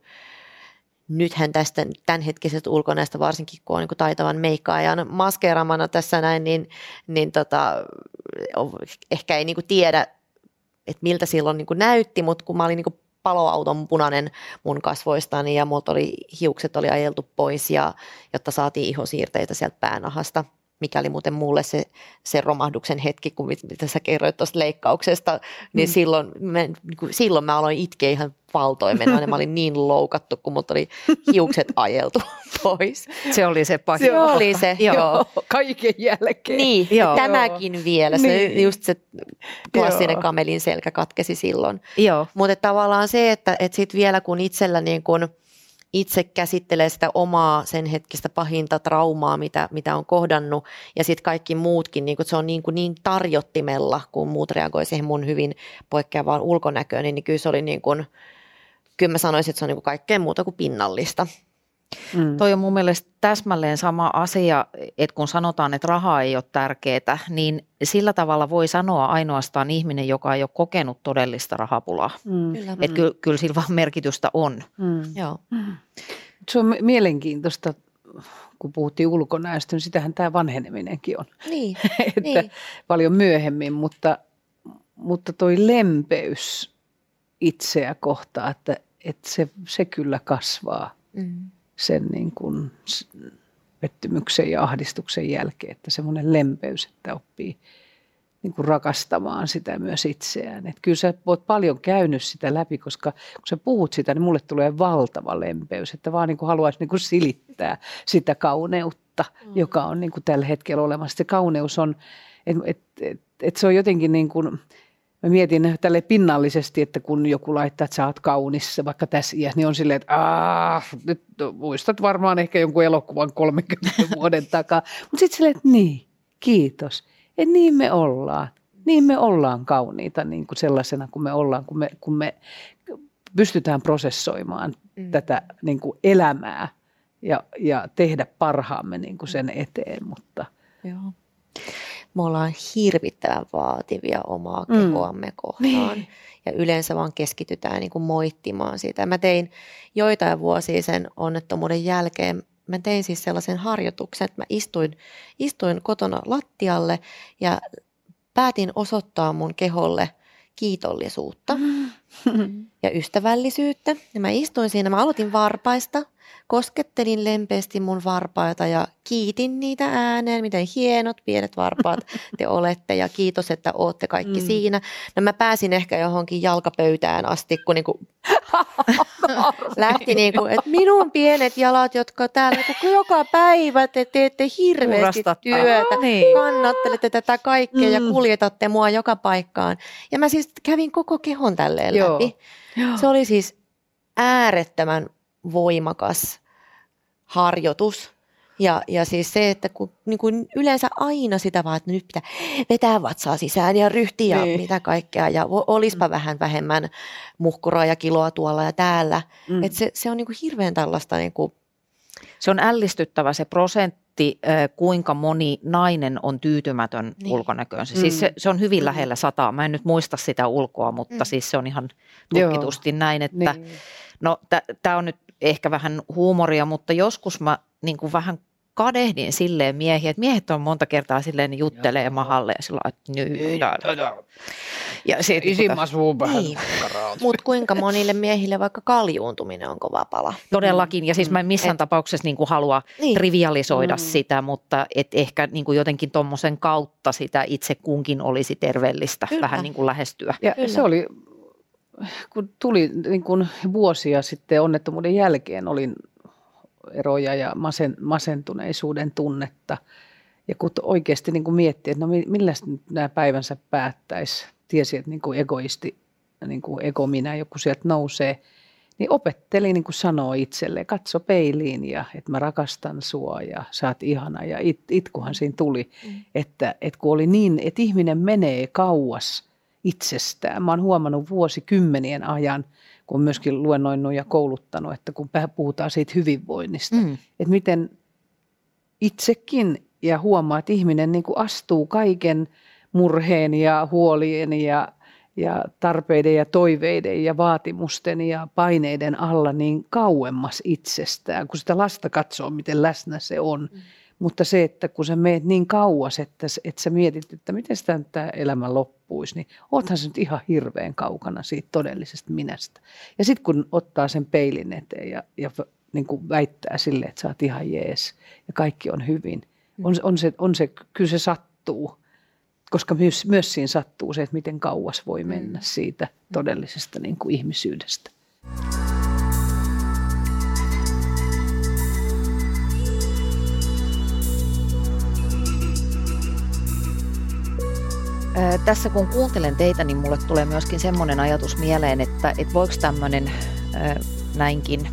nythän tästä tämänhetkisestä ulkonäöstä, varsinkin kun on niin kuin taitavan meikkaajan maskeeramana tässä näin, niin, niin tota, ehkä ei niin kuin tiedä, että miltä silloin niin kuin näytti, mutta kun mä olin niin kuin paloauton punainen mun kasvoistani ja multa oli, hiukset oli ajeltu pois, ja, jotta saatiin ihosiirteitä sieltä päänahasta, mikä oli muuten mulle se, se romahduksen hetki, kun mit, mitä sä kerroit tuosta leikkauksesta, niin Mm. silloin, mä, niin kuin, silloin mä aloin itkeä ihan valtoimena, ja mä olin niin loukattu, kun mut oli hiukset ajeltu *laughs* pois. Se oli se pahin. Se oli se, joo. joo. Kaiken jälkeen. Niin, Joo. tämäkin vielä, se, Niin. just se klassinen Joo. kamelin selkä katkesi silloin. Joo. Mutta tavallaan se, että, että sitten vielä kun itsellä niin kun itse käsittelee sitä omaa sen hetkistä pahinta traumaa, mitä, mitä on kohdannut, ja sitten kaikki muutkin, niin kun se on niin, kuin niin tarjottimella, kun muut reagoi siihen mun hyvin poikkeavaan ulkonäköön, niin kyllä se oli niin kuin, kyllä mä sanoisin, että se on niin kuin kaikkea muuta kuin pinnallista. Mm. Toi on mun mielestä täsmälleen sama asia, että kun sanotaan, että raha ei ole tärkeää, niin sillä tavalla voi sanoa ainoastaan ihminen, joka ei ole kokenut todellista rahapulaa. Mm. Kyllä. Että kyllä, kyllä sillä vaan merkitystä on. Mm. Joo. Se on mielenkiintoista, kun puhuttiin ulkonäöstä, niin sitähän tämä vanheneminenkin on. Niin, *laughs* että niin. paljon myöhemmin, mutta, mutta toi lempeys itseä kohtaan, että, että se, se kyllä kasvaa Mm. sen niin kuin pettymyksen ja ahdistuksen jälkeen, että semmoinen lempeys, että oppii niin kuin rakastamaan sitä myös itseään. Et kyllä sä oot paljon käynyt sitä läpi, koska kun sä puhut sitä, niin mulle tulee valtava lempeys, että vaan niin kuin haluaisi niin kuin silittää sitä kauneutta, mm. joka on niin kuin tällä hetkellä olemassa. Se kauneus on, että et, et, et se on jotenkin niin kuin, mä mietin tälle pinnallisesti, että kun joku laittaa, että sä oot kaunis, vaikka tässä iässä, niin on silleen, että aah, nyt muistat varmaan ehkä jonkun elokuvan 30 *laughs* vuoden takaa. Mutta sitten silleen, että niin, kiitos. Että niin me ollaan. Niin me ollaan kauniita niin kuin sellaisena kuin me ollaan, kun me, kun me pystytään prosessoimaan mm. tätä niin kuin elämää ja, ja tehdä parhaamme niin kuin sen eteen. Mutta. Joo me ollaan hirvittävän vaativia omaa mm. kehoamme mm. kohtaan. Niin. Ja yleensä vaan keskitytään niin kuin moittimaan sitä. Mä tein joitain vuosia sen onnettomuuden jälkeen, mä tein siis sellaisen harjoituksen, että mä istuin, istuin kotona lattialle ja päätin osoittaa mun keholle kiitollisuutta mm. ja ystävällisyyttä. Ja mä istuin siinä, mä aloitin varpaista – koskettelin lempeästi mun varpaita ja kiitin niitä ääneen, miten hienot pienet varpaat te olette ja kiitos, että ootte kaikki mm. siinä. No mä pääsin ehkä johonkin jalkapöytään asti, kun niinku *laughs* lähti niinku, että minun pienet jalat, jotka täällä kun joka päivä te teette hirveästi työtä, niin. kannattelette tätä kaikkea mm. ja kuljetatte mua joka paikkaan. Ja mä siis kävin koko kehon tälleen Joo. läpi. Joo. Se oli siis äärettömän voimakas harjoitus. Ja, ja siis se, että kun, niin kuin yleensä aina sitä vaan, että nyt pitää vetää vatsaa sisään ja ryhtiä ja niin. mitä kaikkea. Ja olispa mm. vähän vähemmän muhkuraa ja kiloa tuolla ja täällä. Mm. Että se, se on niin kuin hirveän tällaista. Niin kuin... Se on ällistyttävä se prosentti, kuinka moni nainen on tyytymätön niin. ulkonäköönsä. Siis mm. Siis se, se on hyvin mm. lähellä sataa. Mä en nyt muista sitä ulkoa, mutta mm. siis se on ihan tutkitusti Joo. näin, että niin. no tämä on nyt ehkä vähän huumoria, mutta joskus mä niin kuin vähän kadehdin silleen miehiä, että miehet on monta kertaa silleen juttelee Joo. mahalle ja sillä että nyt. Ja sit, Isimmas niin. Mutta kuinka monille miehille vaikka kaljuuntuminen on kova pala? Todellakin, ja siis mä en missään et, tapauksessa niin kuin halua niin. trivialisoida mm. sitä, mutta et ehkä niin kuin jotenkin tuommoisen kautta sitä itse kunkin olisi terveellistä Kyllä. vähän niin kuin lähestyä. Ja Kyllä. se oli kun tuli niin kun vuosia sitten onnettomuuden jälkeen, olin eroja ja masen, masentuneisuuden tunnetta. Ja kun oikeasti niin kuin miettii, että no millä nämä päivänsä päättäisi, tiesi, että niin egoisti, niin ego minä, joku sieltä nousee, niin opettelin niin sanoo itselleen, katso peiliin ja että mä rakastan sua ja sä oot ihana. Ja it, itkuhan siinä tuli, mm. että, että kun oli niin, että ihminen menee kauas – itsestään. Mä oon huomannut vuosikymmenien ajan, kun myöskin luennoinut ja kouluttanut, että kun puhutaan siitä hyvinvoinnista, mm. että miten itsekin ja huomaa, että ihminen niin kuin astuu kaiken murheen ja huolien ja, ja tarpeiden ja toiveiden ja vaatimusten ja paineiden alla niin kauemmas itsestään, kun sitä lasta katsoo, miten läsnä se on. Mm mutta se, että kun sä meet niin kauas, että, että sä mietit, että miten sitä tämä elämä loppuisi, niin oothan sä nyt ihan hirveän kaukana siitä todellisesta minästä. Ja sitten kun ottaa sen peilin eteen ja, ja niin kuin väittää sille, että sä oot ihan jees ja kaikki on hyvin, mm. on, on, se, on se, kyllä se sattuu. Koska myös, myös siinä sattuu se, että miten kauas voi mennä mm. siitä todellisesta niin kuin ihmisyydestä. Tässä kun kuuntelen teitä, niin mulle tulee myöskin semmoinen ajatus mieleen, että, että voiko tämmöinen näinkin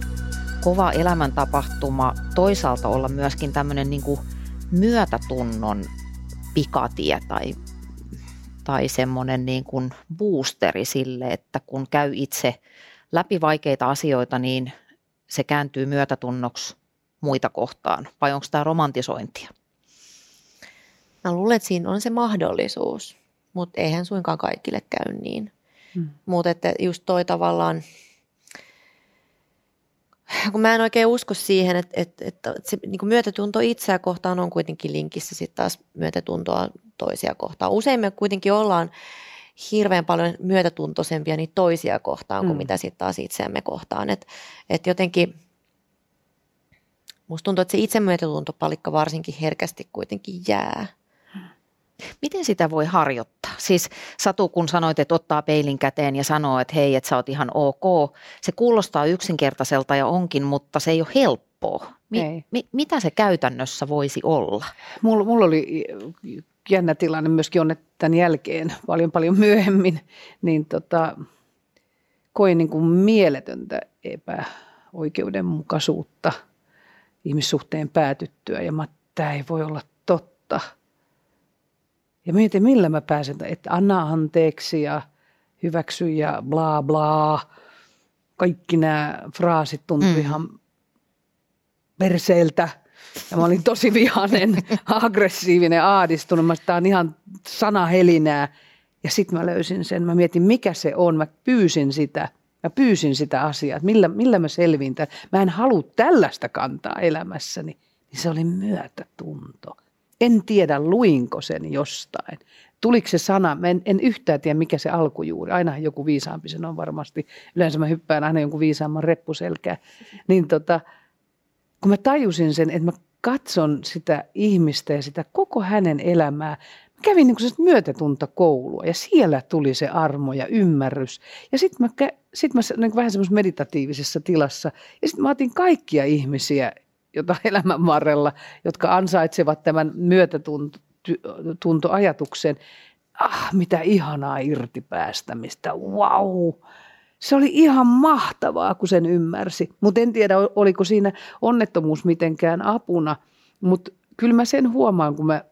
kova elämäntapahtuma toisaalta olla myöskin tämmöinen niin kuin myötätunnon pikatie tai, tai semmoinen niin kuin boosteri sille, että kun käy itse läpi vaikeita asioita, niin se kääntyy myötätunnoksi muita kohtaan. Vai onko tämä romantisointia? Mä luulen, että siinä on se mahdollisuus mutta eihän suinkaan kaikille käy niin. Hmm. Mutta että just toi tavallaan, kun mä en oikein usko siihen, että, että, että se niin kuin myötätunto itseä kohtaan on kuitenkin linkissä sitten taas myötätuntoa toisia kohtaan. Usein me kuitenkin ollaan hirveän paljon myötätuntoisempia niin toisia kohtaan kuin mm. mitä sitten taas itseämme kohtaan. Että et jotenkin musta tuntuu, että se itsemyötätuntopalikka varsinkin herkästi kuitenkin jää. Miten sitä voi harjoittaa? Siis Satu, kun sanoit, että ottaa peilin käteen ja sanoo, että hei, että sä oot ihan ok, se kuulostaa yksinkertaiselta ja onkin, mutta se ei ole helppoa. Mi- ei. Mi- mitä se käytännössä voisi olla? Mulla, mulla oli jännä tilanne myöskin on, että tämän jälkeen paljon paljon myöhemmin, niin tota, koin niin kuin mieletöntä epäoikeudenmukaisuutta ihmissuhteen päätyttyä ja mä, tämä ei voi olla totta – ja mietin, millä mä pääsen, että anna anteeksi ja hyväksy ja bla bla. Kaikki nämä fraasit tuntui mm. ihan perseeltä. Ja mä olin tosi vihainen, *laughs* aggressiivinen, aadistunut. Mä tämä on ihan sanahelinää. Ja sitten mä löysin sen, mä mietin mikä se on. Mä pyysin sitä, mä pyysin sitä asiaa, että millä, millä mä selviin tämän. Mä en halua tällaista kantaa elämässäni. Niin se oli myötätunto en tiedä, luinko sen jostain. Tuliko se sana, en, en yhtään tiedä mikä se alkujuuri, aina joku viisaampi sen on varmasti. Yleensä mä hyppään aina jonkun viisaamman reppuselkää. Niin tota, kun mä tajusin sen, että mä katson sitä ihmistä ja sitä koko hänen elämää, mä kävin niin myötätunta koulua ja siellä tuli se armo ja ymmärrys. Ja sitten mä, sit mä niin vähän semmoisessa meditatiivisessa tilassa ja sitten mä otin kaikkia ihmisiä jota *laughs* elämän varrella, jotka ansaitsevat tämän myötätuntoajatuksen. Ah, mitä ihanaa irtipäästämistä, wow! Se oli ihan mahtavaa, kun sen ymmärsi. Mutta en tiedä, oliko siinä onnettomuus mitenkään apuna. Mutta kyllä mä sen huomaan, kun mä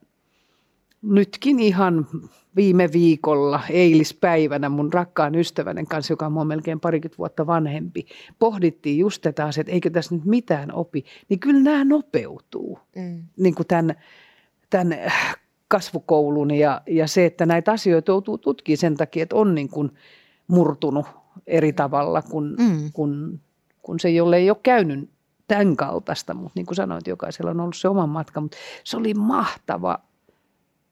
nytkin ihan viime viikolla, eilispäivänä mun rakkaan ystävänen kanssa, joka on mua melkein parikymmentä vuotta vanhempi, pohdittiin just tätä asiaa, että eikö tässä nyt mitään opi, niin kyllä nämä nopeutuu. Mm. Niin kuin tämän, tämän kasvukoulun ja, ja se, että näitä asioita joutuu tutkimaan sen takia, että on niin kuin murtunut eri tavalla, kun, mm. kun, kun se jolle ei ole käynyt tämän kaltaista, mutta niin kuin sanoit, jokaisella on ollut se oma matka, mutta se oli mahtava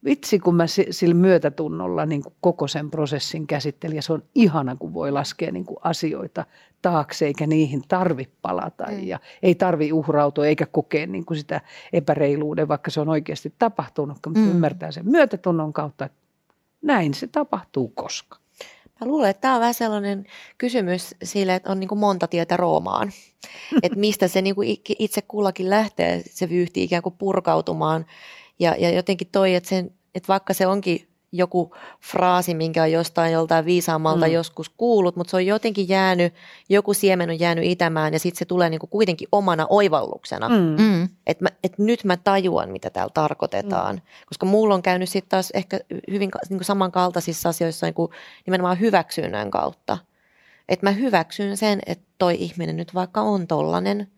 vitsi kun mä sillä myötätunnolla niin kuin koko sen prosessin käsittelin ja se on ihana kun voi laskea niin kuin asioita taakse eikä niihin tarvi palata mm. ja ei tarvi uhrautua eikä kokea niin kuin sitä epäreiluuden, vaikka se on oikeasti tapahtunut, mutta mm. ymmärtää sen myötätunnon kautta, että näin se tapahtuu koska. Mä luulen, että tämä on vähän sellainen kysymys sille, että on niin kuin monta tietä Roomaan. *laughs* että mistä se niin kuin itse kullakin lähtee, se vyyhti ikään kuin purkautumaan ja, ja jotenkin toi, että, sen, että vaikka se onkin joku fraasi, minkä on jostain joltain viisaammalta mm. joskus kuullut, mutta se on jotenkin jäänyt, joku siemen on jäänyt itämään ja sitten se tulee niinku kuitenkin omana oivalluksena. Mm. mm. Että et nyt mä tajuan, mitä täällä tarkoitetaan. Mm. Koska mulla on käynyt sitten taas ehkä hyvin niinku samankaltaisissa asioissa niinku nimenomaan hyväksynnän kautta. Että mä hyväksyn sen, että toi ihminen nyt vaikka on tollanen –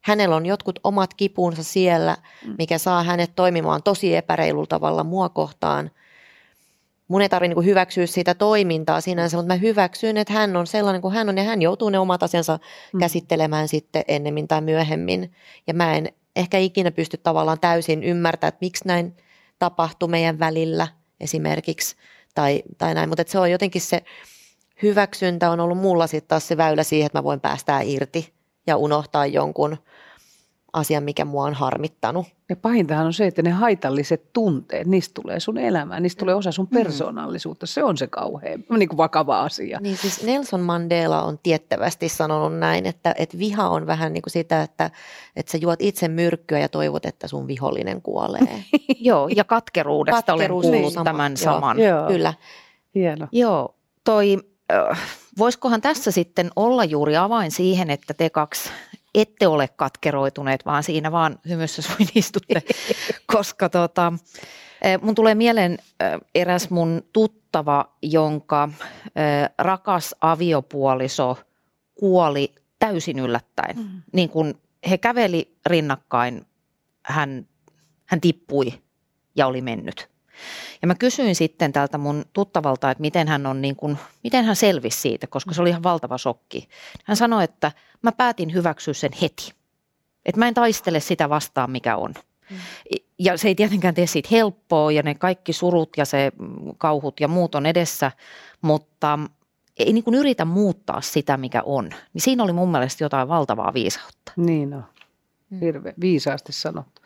hänellä on jotkut omat kipunsa siellä, mm. mikä saa hänet toimimaan tosi epäreilulla tavalla mua kohtaan. Mun ei tarvitse niin hyväksyä sitä toimintaa sinänsä, mutta mä hyväksyn, että hän on sellainen kuin hän on ja hän joutuu ne omat asiansa mm. käsittelemään sitten ennemmin tai myöhemmin. Ja mä en ehkä ikinä pysty tavallaan täysin ymmärtämään, että miksi näin tapahtui meidän välillä esimerkiksi tai, tai näin, mutta se on jotenkin se hyväksyntä on ollut mulla sitten taas se väylä siihen, että mä voin päästää irti ja unohtaa jonkun asian, mikä mua on harmittanut. Ja pahintahan on se, että ne haitalliset tunteet, niistä tulee sun elämään, niistä tulee osa sun mm. persoonallisuutta. Se on se kauhean niin kuin vakava asia. Niin siis Nelson Mandela on tiettävästi sanonut näin, että, että viha on vähän niin kuin sitä, että, että sä juot itse myrkkyä ja toivot, että sun vihollinen kuolee. *laughs* Joo, ja katkeruudesta Katkeruus olen kuullut sama. tämän saman. Joo, Kyllä. Hieno. Joo, toi, voisikohan tässä sitten olla juuri avain siihen, että te kaksi ette ole katkeroituneet, vaan siinä vaan hymyssä suin istutte, *laughs* koska tota, mun tulee mieleen eräs mun tuttava, jonka rakas aviopuoliso kuoli täysin yllättäen. Mm. Niin kun he käveli rinnakkain, hän, hän tippui ja oli mennyt. Ja mä kysyin sitten tältä mun tuttavalta, että miten hän, on niin kuin, miten hän selvisi siitä, koska se oli ihan valtava shokki. Hän sanoi, että mä päätin hyväksyä sen heti. Että mä en taistele sitä vastaan, mikä on. Mm. Ja se ei tietenkään tee siitä helppoa ja ne kaikki surut ja se kauhut ja muut on edessä, mutta ei niin kuin yritä muuttaa sitä, mikä on. Niin siinä oli mun mielestä jotain valtavaa viisautta. Niin on. Mm. Hirveän viisaasti sanottu.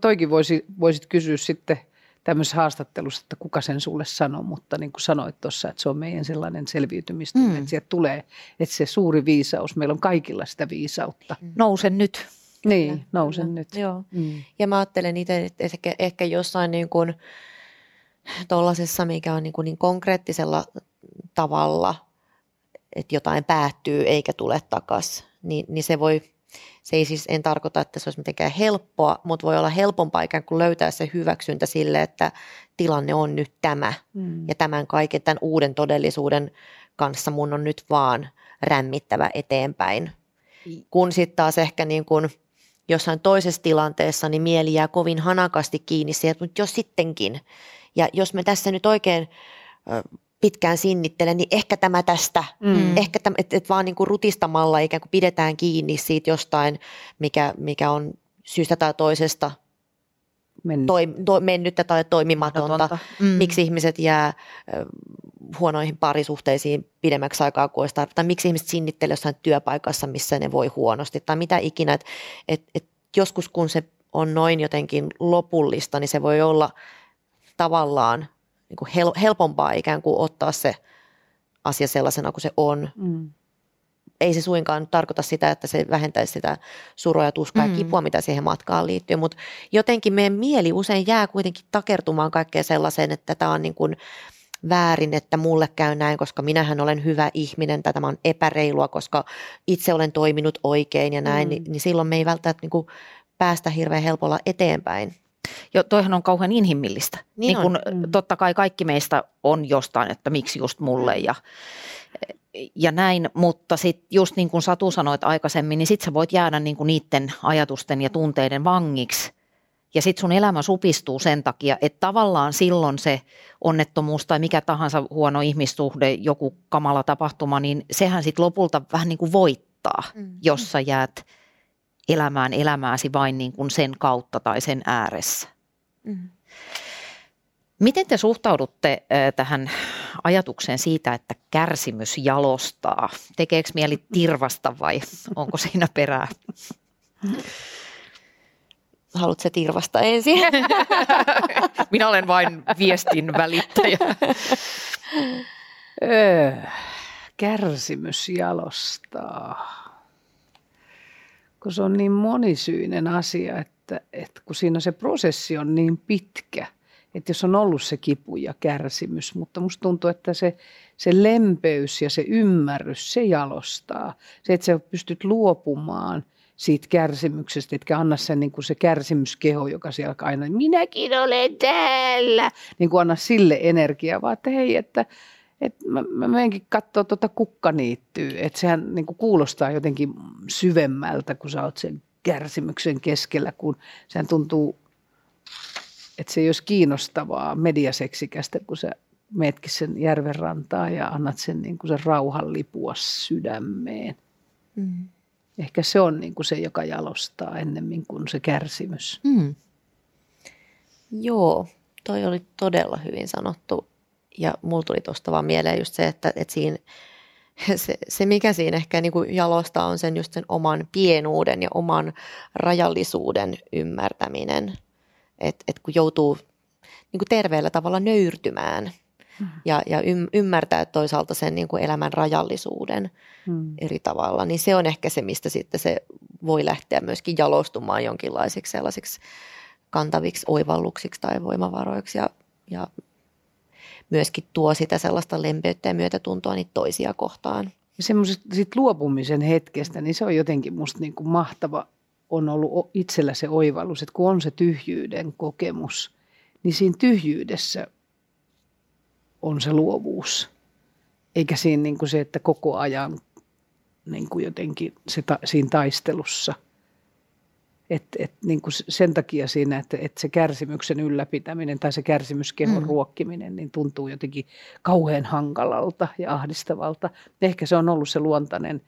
Toikin voisi, voisit kysyä sitten – tämmöisessä haastattelussa, että kuka sen sulle sanoi, mutta niin kuin sanoit tuossa, että se on meidän sellainen selviytymistä, mm. että sieltä tulee, että se suuri viisaus, meillä on kaikilla sitä viisautta. Mm. Nousen nyt. Niin, nousen nyt. Joo. Mm. Ja mä ajattelen itse, että ehkä, ehkä jossain niin kuin tuollaisessa, mikä on niin, kuin niin konkreettisella tavalla, että jotain päättyy eikä tule takaisin, niin, niin se voi, se ei siis, en tarkoita, että se olisi mitenkään helppoa, mutta voi olla helpompaa ikään kuin löytää se hyväksyntä sille, että tilanne on nyt tämä. Mm. Ja tämän kaiken, tämän uuden todellisuuden kanssa mun on nyt vaan rämmittävä eteenpäin. Kun sitten taas ehkä niin kuin jossain toisessa tilanteessa, niin mieli jää kovin hanakasti kiinni siihen, mutta jos sittenkin. Ja jos me tässä nyt oikein pitkään sinnittelen, niin ehkä tämä tästä, mm. ehkä tämä, että et vaan niin kuin rutistamalla ikään kuin pidetään kiinni siitä jostain, mikä, mikä on syystä tai toisesta mennyt. Toi, to, mennyttä tai toimimatonta. Mm. Miksi ihmiset jää huonoihin parisuhteisiin pidemmäksi aikaa kuin olisi tai miksi ihmiset sinnittelee jossain työpaikassa, missä ne voi huonosti, tai mitä ikinä. Et, et, et joskus kun se on noin jotenkin lopullista, niin se voi olla tavallaan niin kuin hel, helpompaa ikään kuin ottaa se asia sellaisena kuin se on. Mm. Ei se suinkaan tarkoita sitä, että se vähentäisi sitä suroa ja tuskaa mm. ja kipua, mitä siihen matkaan liittyy, mutta jotenkin meidän mieli usein jää kuitenkin takertumaan kaikkeen sellaiseen, että tämä on niin kuin väärin, että mulle käy näin, koska minähän olen hyvä ihminen tai tämä on epäreilua, koska itse olen toiminut oikein ja näin, mm. niin, niin silloin me ei välttämättä niin kuin päästä hirveän helpolla eteenpäin. Jo, toihan on kauhean inhimillistä. Niin, niin kun, mm. Totta kai kaikki meistä on jostain, että miksi just mulle ja, ja näin, mutta sitten just niin kuin Satu sanoit aikaisemmin, niin sitten sä voit jäädä niin kuin niiden ajatusten ja tunteiden vangiksi. Ja sitten sun elämä supistuu sen takia, että tavallaan silloin se onnettomuus tai mikä tahansa huono ihmissuhde, joku kamala tapahtuma, niin sehän sitten lopulta vähän niin kuin voittaa, mm. jos sä jäät – elämään elämääsi vain niin kuin sen kautta tai sen ääressä. Mm. Miten te suhtaudutte tähän ajatukseen siitä, että kärsimys jalostaa? Tekeekö mieli tirvasta vai onko siinä perää? Haluatko se tirvasta ensin? *laughs* Minä olen vain viestin välittäjä. kärsimys jalostaa kun se on niin monisyinen asia, että, että kun siinä se prosessi on niin pitkä, että jos on ollut se kipu ja kärsimys, mutta musta tuntuu, että se, se lempeys ja se ymmärrys, se jalostaa. Se, että sä pystyt luopumaan siitä kärsimyksestä, etkä anna sen niin kuin se kärsimyskeho, joka siellä aina, minäkin olen täällä, niin kuin anna sille energiaa, vaan että hei, että et mä, mä menenkin katsoa tuota kukkaniittyä, että sehän niin kuin kuulostaa jotenkin syvemmältä, kun sä oot sen kärsimyksen keskellä, kun sehän tuntuu, että se ei olisi kiinnostavaa mediaseksikästä, kun sä meetkin sen järven rantaa ja annat sen, niin kuin sen rauhan lipua sydämeen. Mm. Ehkä se on niin kuin se, joka jalostaa ennemmin kuin se kärsimys. Mm. Joo, toi oli todella hyvin sanottu ja mulla tuli tuosta vaan mieleen just se, että, että siinä, *laughs* se, se, mikä siinä ehkä niin kuin jalostaa, on sen just sen oman pienuuden ja oman rajallisuuden ymmärtäminen. Että et kun joutuu niin kuin terveellä tavalla nöyrtymään mm. ja, ja ymmärtää toisaalta sen niin kuin elämän rajallisuuden mm. eri tavalla, niin se on ehkä se, mistä sitten se voi lähteä myöskin jalostumaan jonkinlaisiksi sellaisiksi kantaviksi oivalluksiksi tai voimavaroiksi ja, ja myöskin tuo sitä sellaista lempeyttä ja myötätuntoa niitä toisia kohtaan. Semmoisesta sit luopumisen hetkestä, niin se on jotenkin musta niin kuin mahtava, on ollut itsellä se oivallus, että kun on se tyhjyyden kokemus, niin siinä tyhjyydessä on se luovuus. Eikä siinä niin kuin se, että koko ajan niin kuin jotenkin se ta, siinä taistelussa – et, et, niin kuin sen takia siinä, että, että se kärsimyksen ylläpitäminen tai se kärsimyskehon mm. ruokkiminen niin tuntuu jotenkin kauhean hankalalta ja ahdistavalta. Ehkä se on ollut se luontainen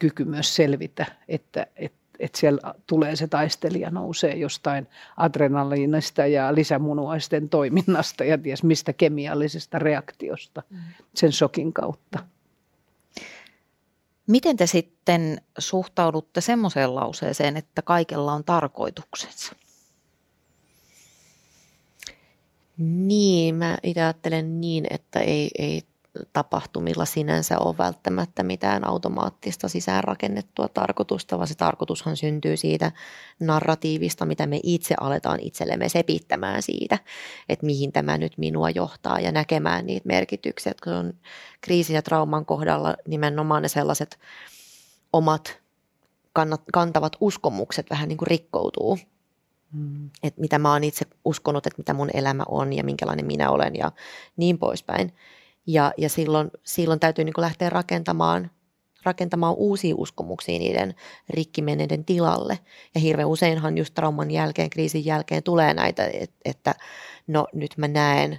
kyky myös selvitä, että, että että siellä tulee se taistelija nousee jostain adrenaliinista ja lisämunuaisten toiminnasta ja ties mistä kemiallisesta reaktiosta mm. sen shokin kautta. Miten te sitten suhtaudutte semmoiseen lauseeseen, että kaikella on tarkoituksensa? Niin, mä itse ajattelen niin, että ei, ei tapahtumilla sinänsä ole välttämättä mitään automaattista sisäänrakennettua tarkoitusta, vaan se tarkoitushan syntyy siitä narratiivista, mitä me itse aletaan itsellemme sepittämään siitä, että mihin tämä nyt minua johtaa ja näkemään niitä merkityksiä, kun on kriisin ja trauman kohdalla nimenomaan ne sellaiset omat kantavat uskomukset vähän niin kuin rikkoutuu. Mm. Että mitä mä oon itse uskonut, että mitä mun elämä on ja minkälainen minä olen ja niin poispäin. Ja, ja silloin, silloin täytyy niin lähteä rakentamaan, rakentamaan uusia uskomuksia niiden rikkimeneiden tilalle. Ja hirveän useinhan just trauman jälkeen, kriisin jälkeen tulee näitä, että no nyt mä näen,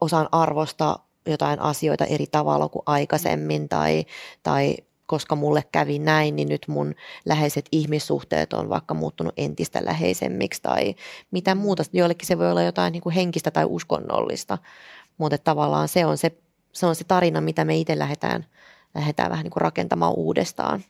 osaan arvosta jotain asioita eri tavalla kuin aikaisemmin tai, tai koska mulle kävi näin, niin nyt mun läheiset ihmissuhteet on vaikka muuttunut entistä läheisemmiksi tai mitä muuta. Joillekin se voi olla jotain niin kuin henkistä tai uskonnollista, mutta tavallaan se on se se on se tarina, mitä me itse lähdetään, lähdetään vähän niin kuin rakentamaan uudestaan.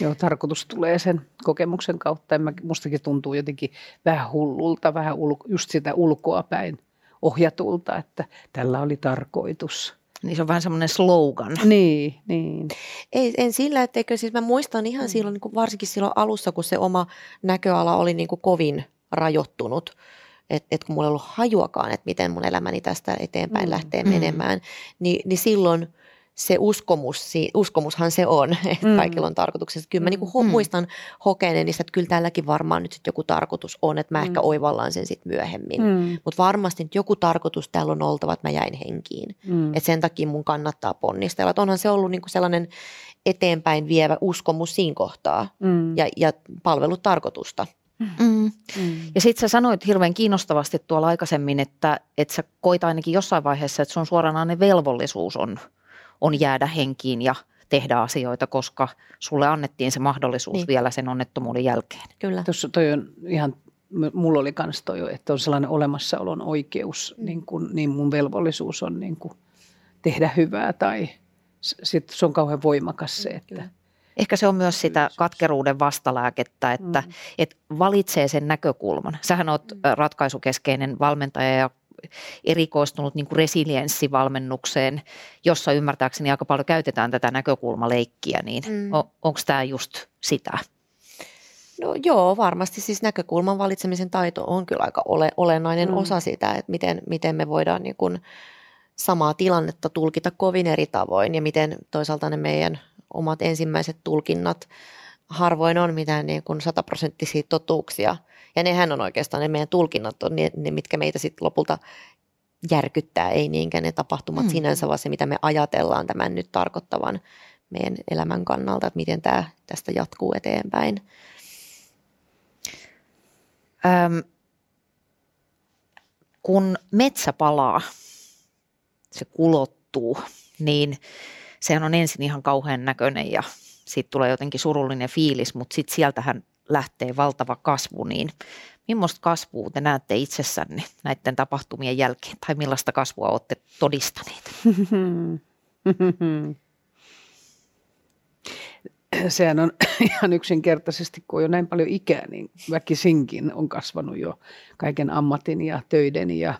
Joo, tarkoitus tulee sen kokemuksen kautta. Ja mustakin tuntuu jotenkin vähän hullulta, vähän ulko, just sitä ulkoa päin ohjatulta, että tällä oli tarkoitus. Niin se on vähän semmoinen slogan. Niin, niin. Ei, en sillä, etteikö siis mä muistan ihan mm. silloin, niin kuin varsinkin silloin alussa, kun se oma näköala oli niin kuin kovin rajoittunut että et kun mulla ei ollut hajuakaan, että miten mun elämäni tästä eteenpäin mm. lähtee mm. menemään, niin, niin silloin se uskomus, uskomushan se on, *laughs* että mm. kaikilla on tarkoituksessa. Kyllä mä niin kuin mm. muistan hokeneeni, että kyllä tälläkin varmaan nyt sit joku tarkoitus on, että mä mm. ehkä oivallaan sen sitten myöhemmin. Mm. Mutta varmasti nyt joku tarkoitus täällä on oltava, että mä jäin henkiin. Mm. Että sen takia mun kannattaa ponnistella. Et onhan se ollut niin kuin sellainen eteenpäin vievä uskomus siinä kohtaa mm. ja, ja palvelut tarkoitusta. Mm. Mm. Ja sitten sä sanoit hirveän kiinnostavasti tuolla aikaisemmin, että, että sä koit ainakin jossain vaiheessa, että sun suoranainen velvollisuus on, on jäädä henkiin ja tehdä asioita, koska sulle annettiin se mahdollisuus niin. vielä sen onnettomuuden jälkeen. Kyllä. Tuossa toi on ihan, mulla oli kans toi, että on sellainen olemassaolon oikeus, mm. niin, kun, niin mun velvollisuus on niin kun tehdä hyvää tai sit se on kauhean voimakas se, että Kyllä Ehkä se on myös sitä katkeruuden vastalääkettä, että mm. et valitsee sen näkökulman. Sähän oot mm. ratkaisukeskeinen valmentaja ja erikoistunut niin kuin resilienssivalmennukseen, jossa ymmärtääkseni aika paljon käytetään tätä näkökulmaleikkiä, niin mm. on, onko tämä just sitä? No joo, varmasti siis näkökulman valitsemisen taito on kyllä aika ole, olennainen mm. osa sitä, että miten, miten me voidaan niin kuin samaa tilannetta tulkita kovin eri tavoin ja miten toisaalta ne meidän omat ensimmäiset tulkinnat harvoin on mitään niin kuin sataprosenttisia totuuksia. Ja nehän on oikeastaan ne meidän tulkinnat, on ne, ne mitkä meitä sitten lopulta järkyttää, ei niinkään ne tapahtumat mm. sinänsä, vaan se mitä me ajatellaan tämän nyt tarkoittavan meidän elämän kannalta, että miten tämä tästä jatkuu eteenpäin. Öm, kun metsä palaa, se kulottuu, niin sehän on ensin ihan kauhean näköinen ja sitten tulee jotenkin surullinen fiilis, mutta sitten sieltähän lähtee valtava kasvu, niin millaista kasvua te näette itsessänne näiden tapahtumien jälkeen, tai millaista kasvua olette todistaneet? *clears throat* Sehän on *clears throat* ihan yksinkertaisesti, kun on jo näin paljon ikää, niin väkisinkin on kasvanut jo kaiken ammatin ja töiden ja,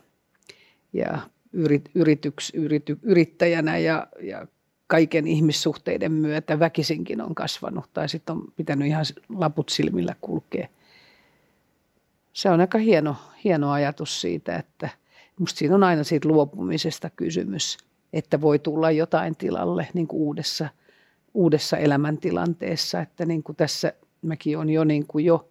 ja yrit, yrityks, yrity, yrittäjänä ja, ja kaiken ihmissuhteiden myötä väkisinkin on kasvanut tai sitten on pitänyt ihan laput silmillä kulkea. Se on aika hieno, hieno ajatus siitä, että musta siinä on aina siitä luopumisesta kysymys, että voi tulla jotain tilalle niin kuin uudessa, uudessa elämäntilanteessa, että niin kuin tässä mäkin on jo, niin kuin jo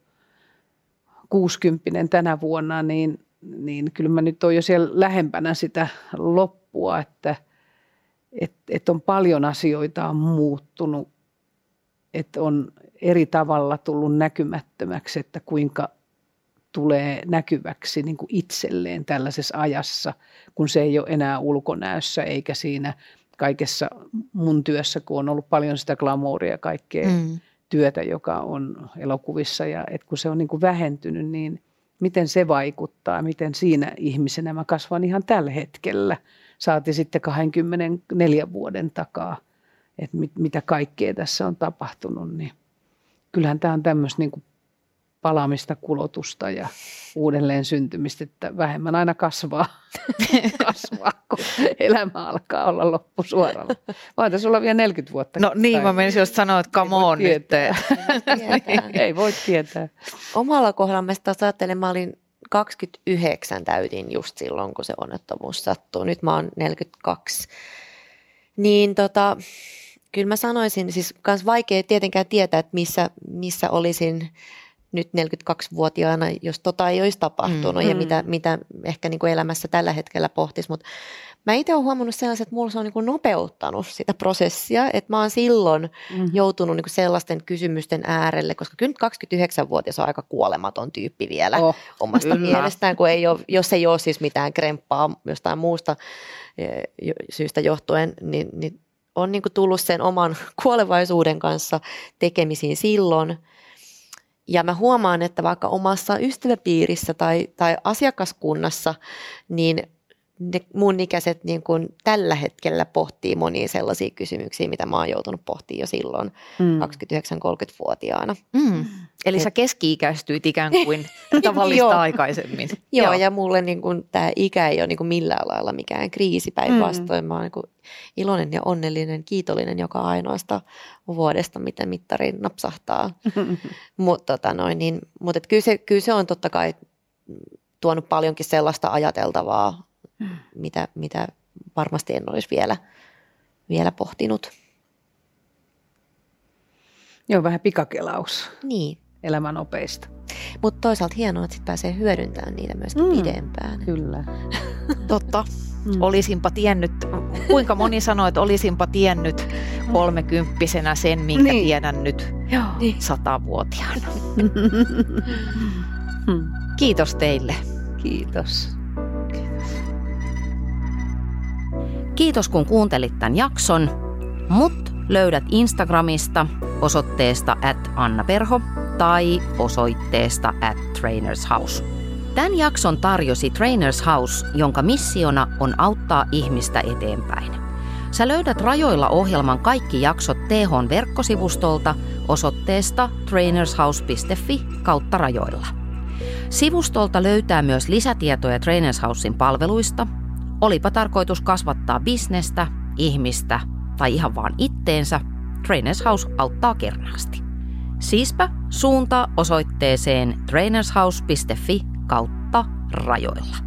60 tänä vuonna, niin, niin kyllä mä nyt olen jo siellä lähempänä sitä loppua, että – että et on paljon asioita on muuttunut, että on eri tavalla tullut näkymättömäksi, että kuinka tulee näkyväksi niin kuin itselleen tällaisessa ajassa, kun se ei ole enää ulkonäössä eikä siinä kaikessa mun työssä, kun on ollut paljon sitä glamouria ja kaikkea mm. työtä, joka on elokuvissa ja että kun se on niin kuin vähentynyt, niin miten se vaikuttaa, miten siinä ihmisenä mä kasvan ihan tällä hetkellä – saati sitten 24 vuoden takaa, että mit, mitä kaikkea tässä on tapahtunut, niin kyllähän tämä on tämmöistä niin palamista, kulotusta ja uudelleen syntymistä, että vähemmän aina kasvaa, *laughs* kasvaa kun elämä alkaa olla loppusuoralla. Voitaisiin olla vielä 40 vuotta. No niin, mä menisin just sanoa, että come on nyt. *laughs* Ei voi tietää. Omalla kohdalla mä taas ajattelen, mä olin 29 täytin just silloin, kun se onnettomuus sattuu. Nyt mä oon 42. Niin tota, kyllä mä sanoisin, siis kans vaikea tietenkään tietää, että missä, missä olisin nyt 42-vuotiaana, jos tota ei olisi tapahtunut mm, ja mm. mitä, mitä ehkä niin kuin elämässä tällä hetkellä pohtisi. Mutta mä itse olen huomannut sellaisen, että mulla se on niin kuin nopeuttanut sitä prosessia, että mä oon silloin mm. joutunut niin kuin sellaisten kysymysten äärelle, koska kyllä nyt 29-vuotias on aika kuolematon tyyppi vielä oh, omasta kyllä. mielestään, kun ei ole, jos ei ole siis mitään kremppaa jostain muusta eh, syystä johtuen, niin, niin on niin kuin tullut sen oman *laughs* kuolevaisuuden kanssa tekemisiin silloin – ja mä huomaan, että vaikka omassa ystäväpiirissä tai, tai asiakaskunnassa, niin ne mun ikäiset niin kuin tällä hetkellä pohtii monia sellaisia kysymyksiä, mitä mä oon joutunut pohtimaan jo silloin mm. 29-30-vuotiaana. Mm. Eli Et, sä keski-ikäistyit ikään kuin *laughs* tavallista aikaisemmin. *laughs* Joo, Joo, ja mulle niin kuin, tämä ikä ei ole niin kuin millään lailla mikään kriisi päinvastoin. Mm. Mä oon niin kuin iloinen ja onnellinen, kiitollinen joka ainoasta vuodesta, miten mittari napsahtaa. *laughs* mutta tota noin, niin, mutta kyllä, se, kyllä se on totta kai tuonut paljonkin sellaista ajateltavaa mitä, mitä varmasti en olisi vielä, vielä pohtinut. Joo, vähän pikakelaus. Niin. Elämän opeista. Mutta toisaalta hienoa, että sit pääsee hyödyntämään niitä myöskin mm, pidempään. Kyllä. *laughs* Totta. Mm. Olisinpa tiennyt, kuinka moni sanoi, että olisinpa tiennyt kolmekymppisenä sen, minkä niin. tiedän nyt niin. satavuotiaana. *laughs* Kiitos teille. Kiitos. Kiitos kun kuuntelit tämän jakson. Mut löydät Instagramista osoitteesta at Anna Perho tai osoitteesta at Trainers House. Tämän jakson tarjosi Trainers House, jonka missiona on auttaa ihmistä eteenpäin. Sä löydät rajoilla ohjelman kaikki jaksot TH verkkosivustolta osoitteesta trainershouse.fi kautta rajoilla. Sivustolta löytää myös lisätietoja Trainers Housein palveluista, Olipa tarkoitus kasvattaa bisnestä, ihmistä tai ihan vaan itteensä, Trainers House auttaa kernaasti. Siispä suunta osoitteeseen trainershouse.fi kautta rajoilla.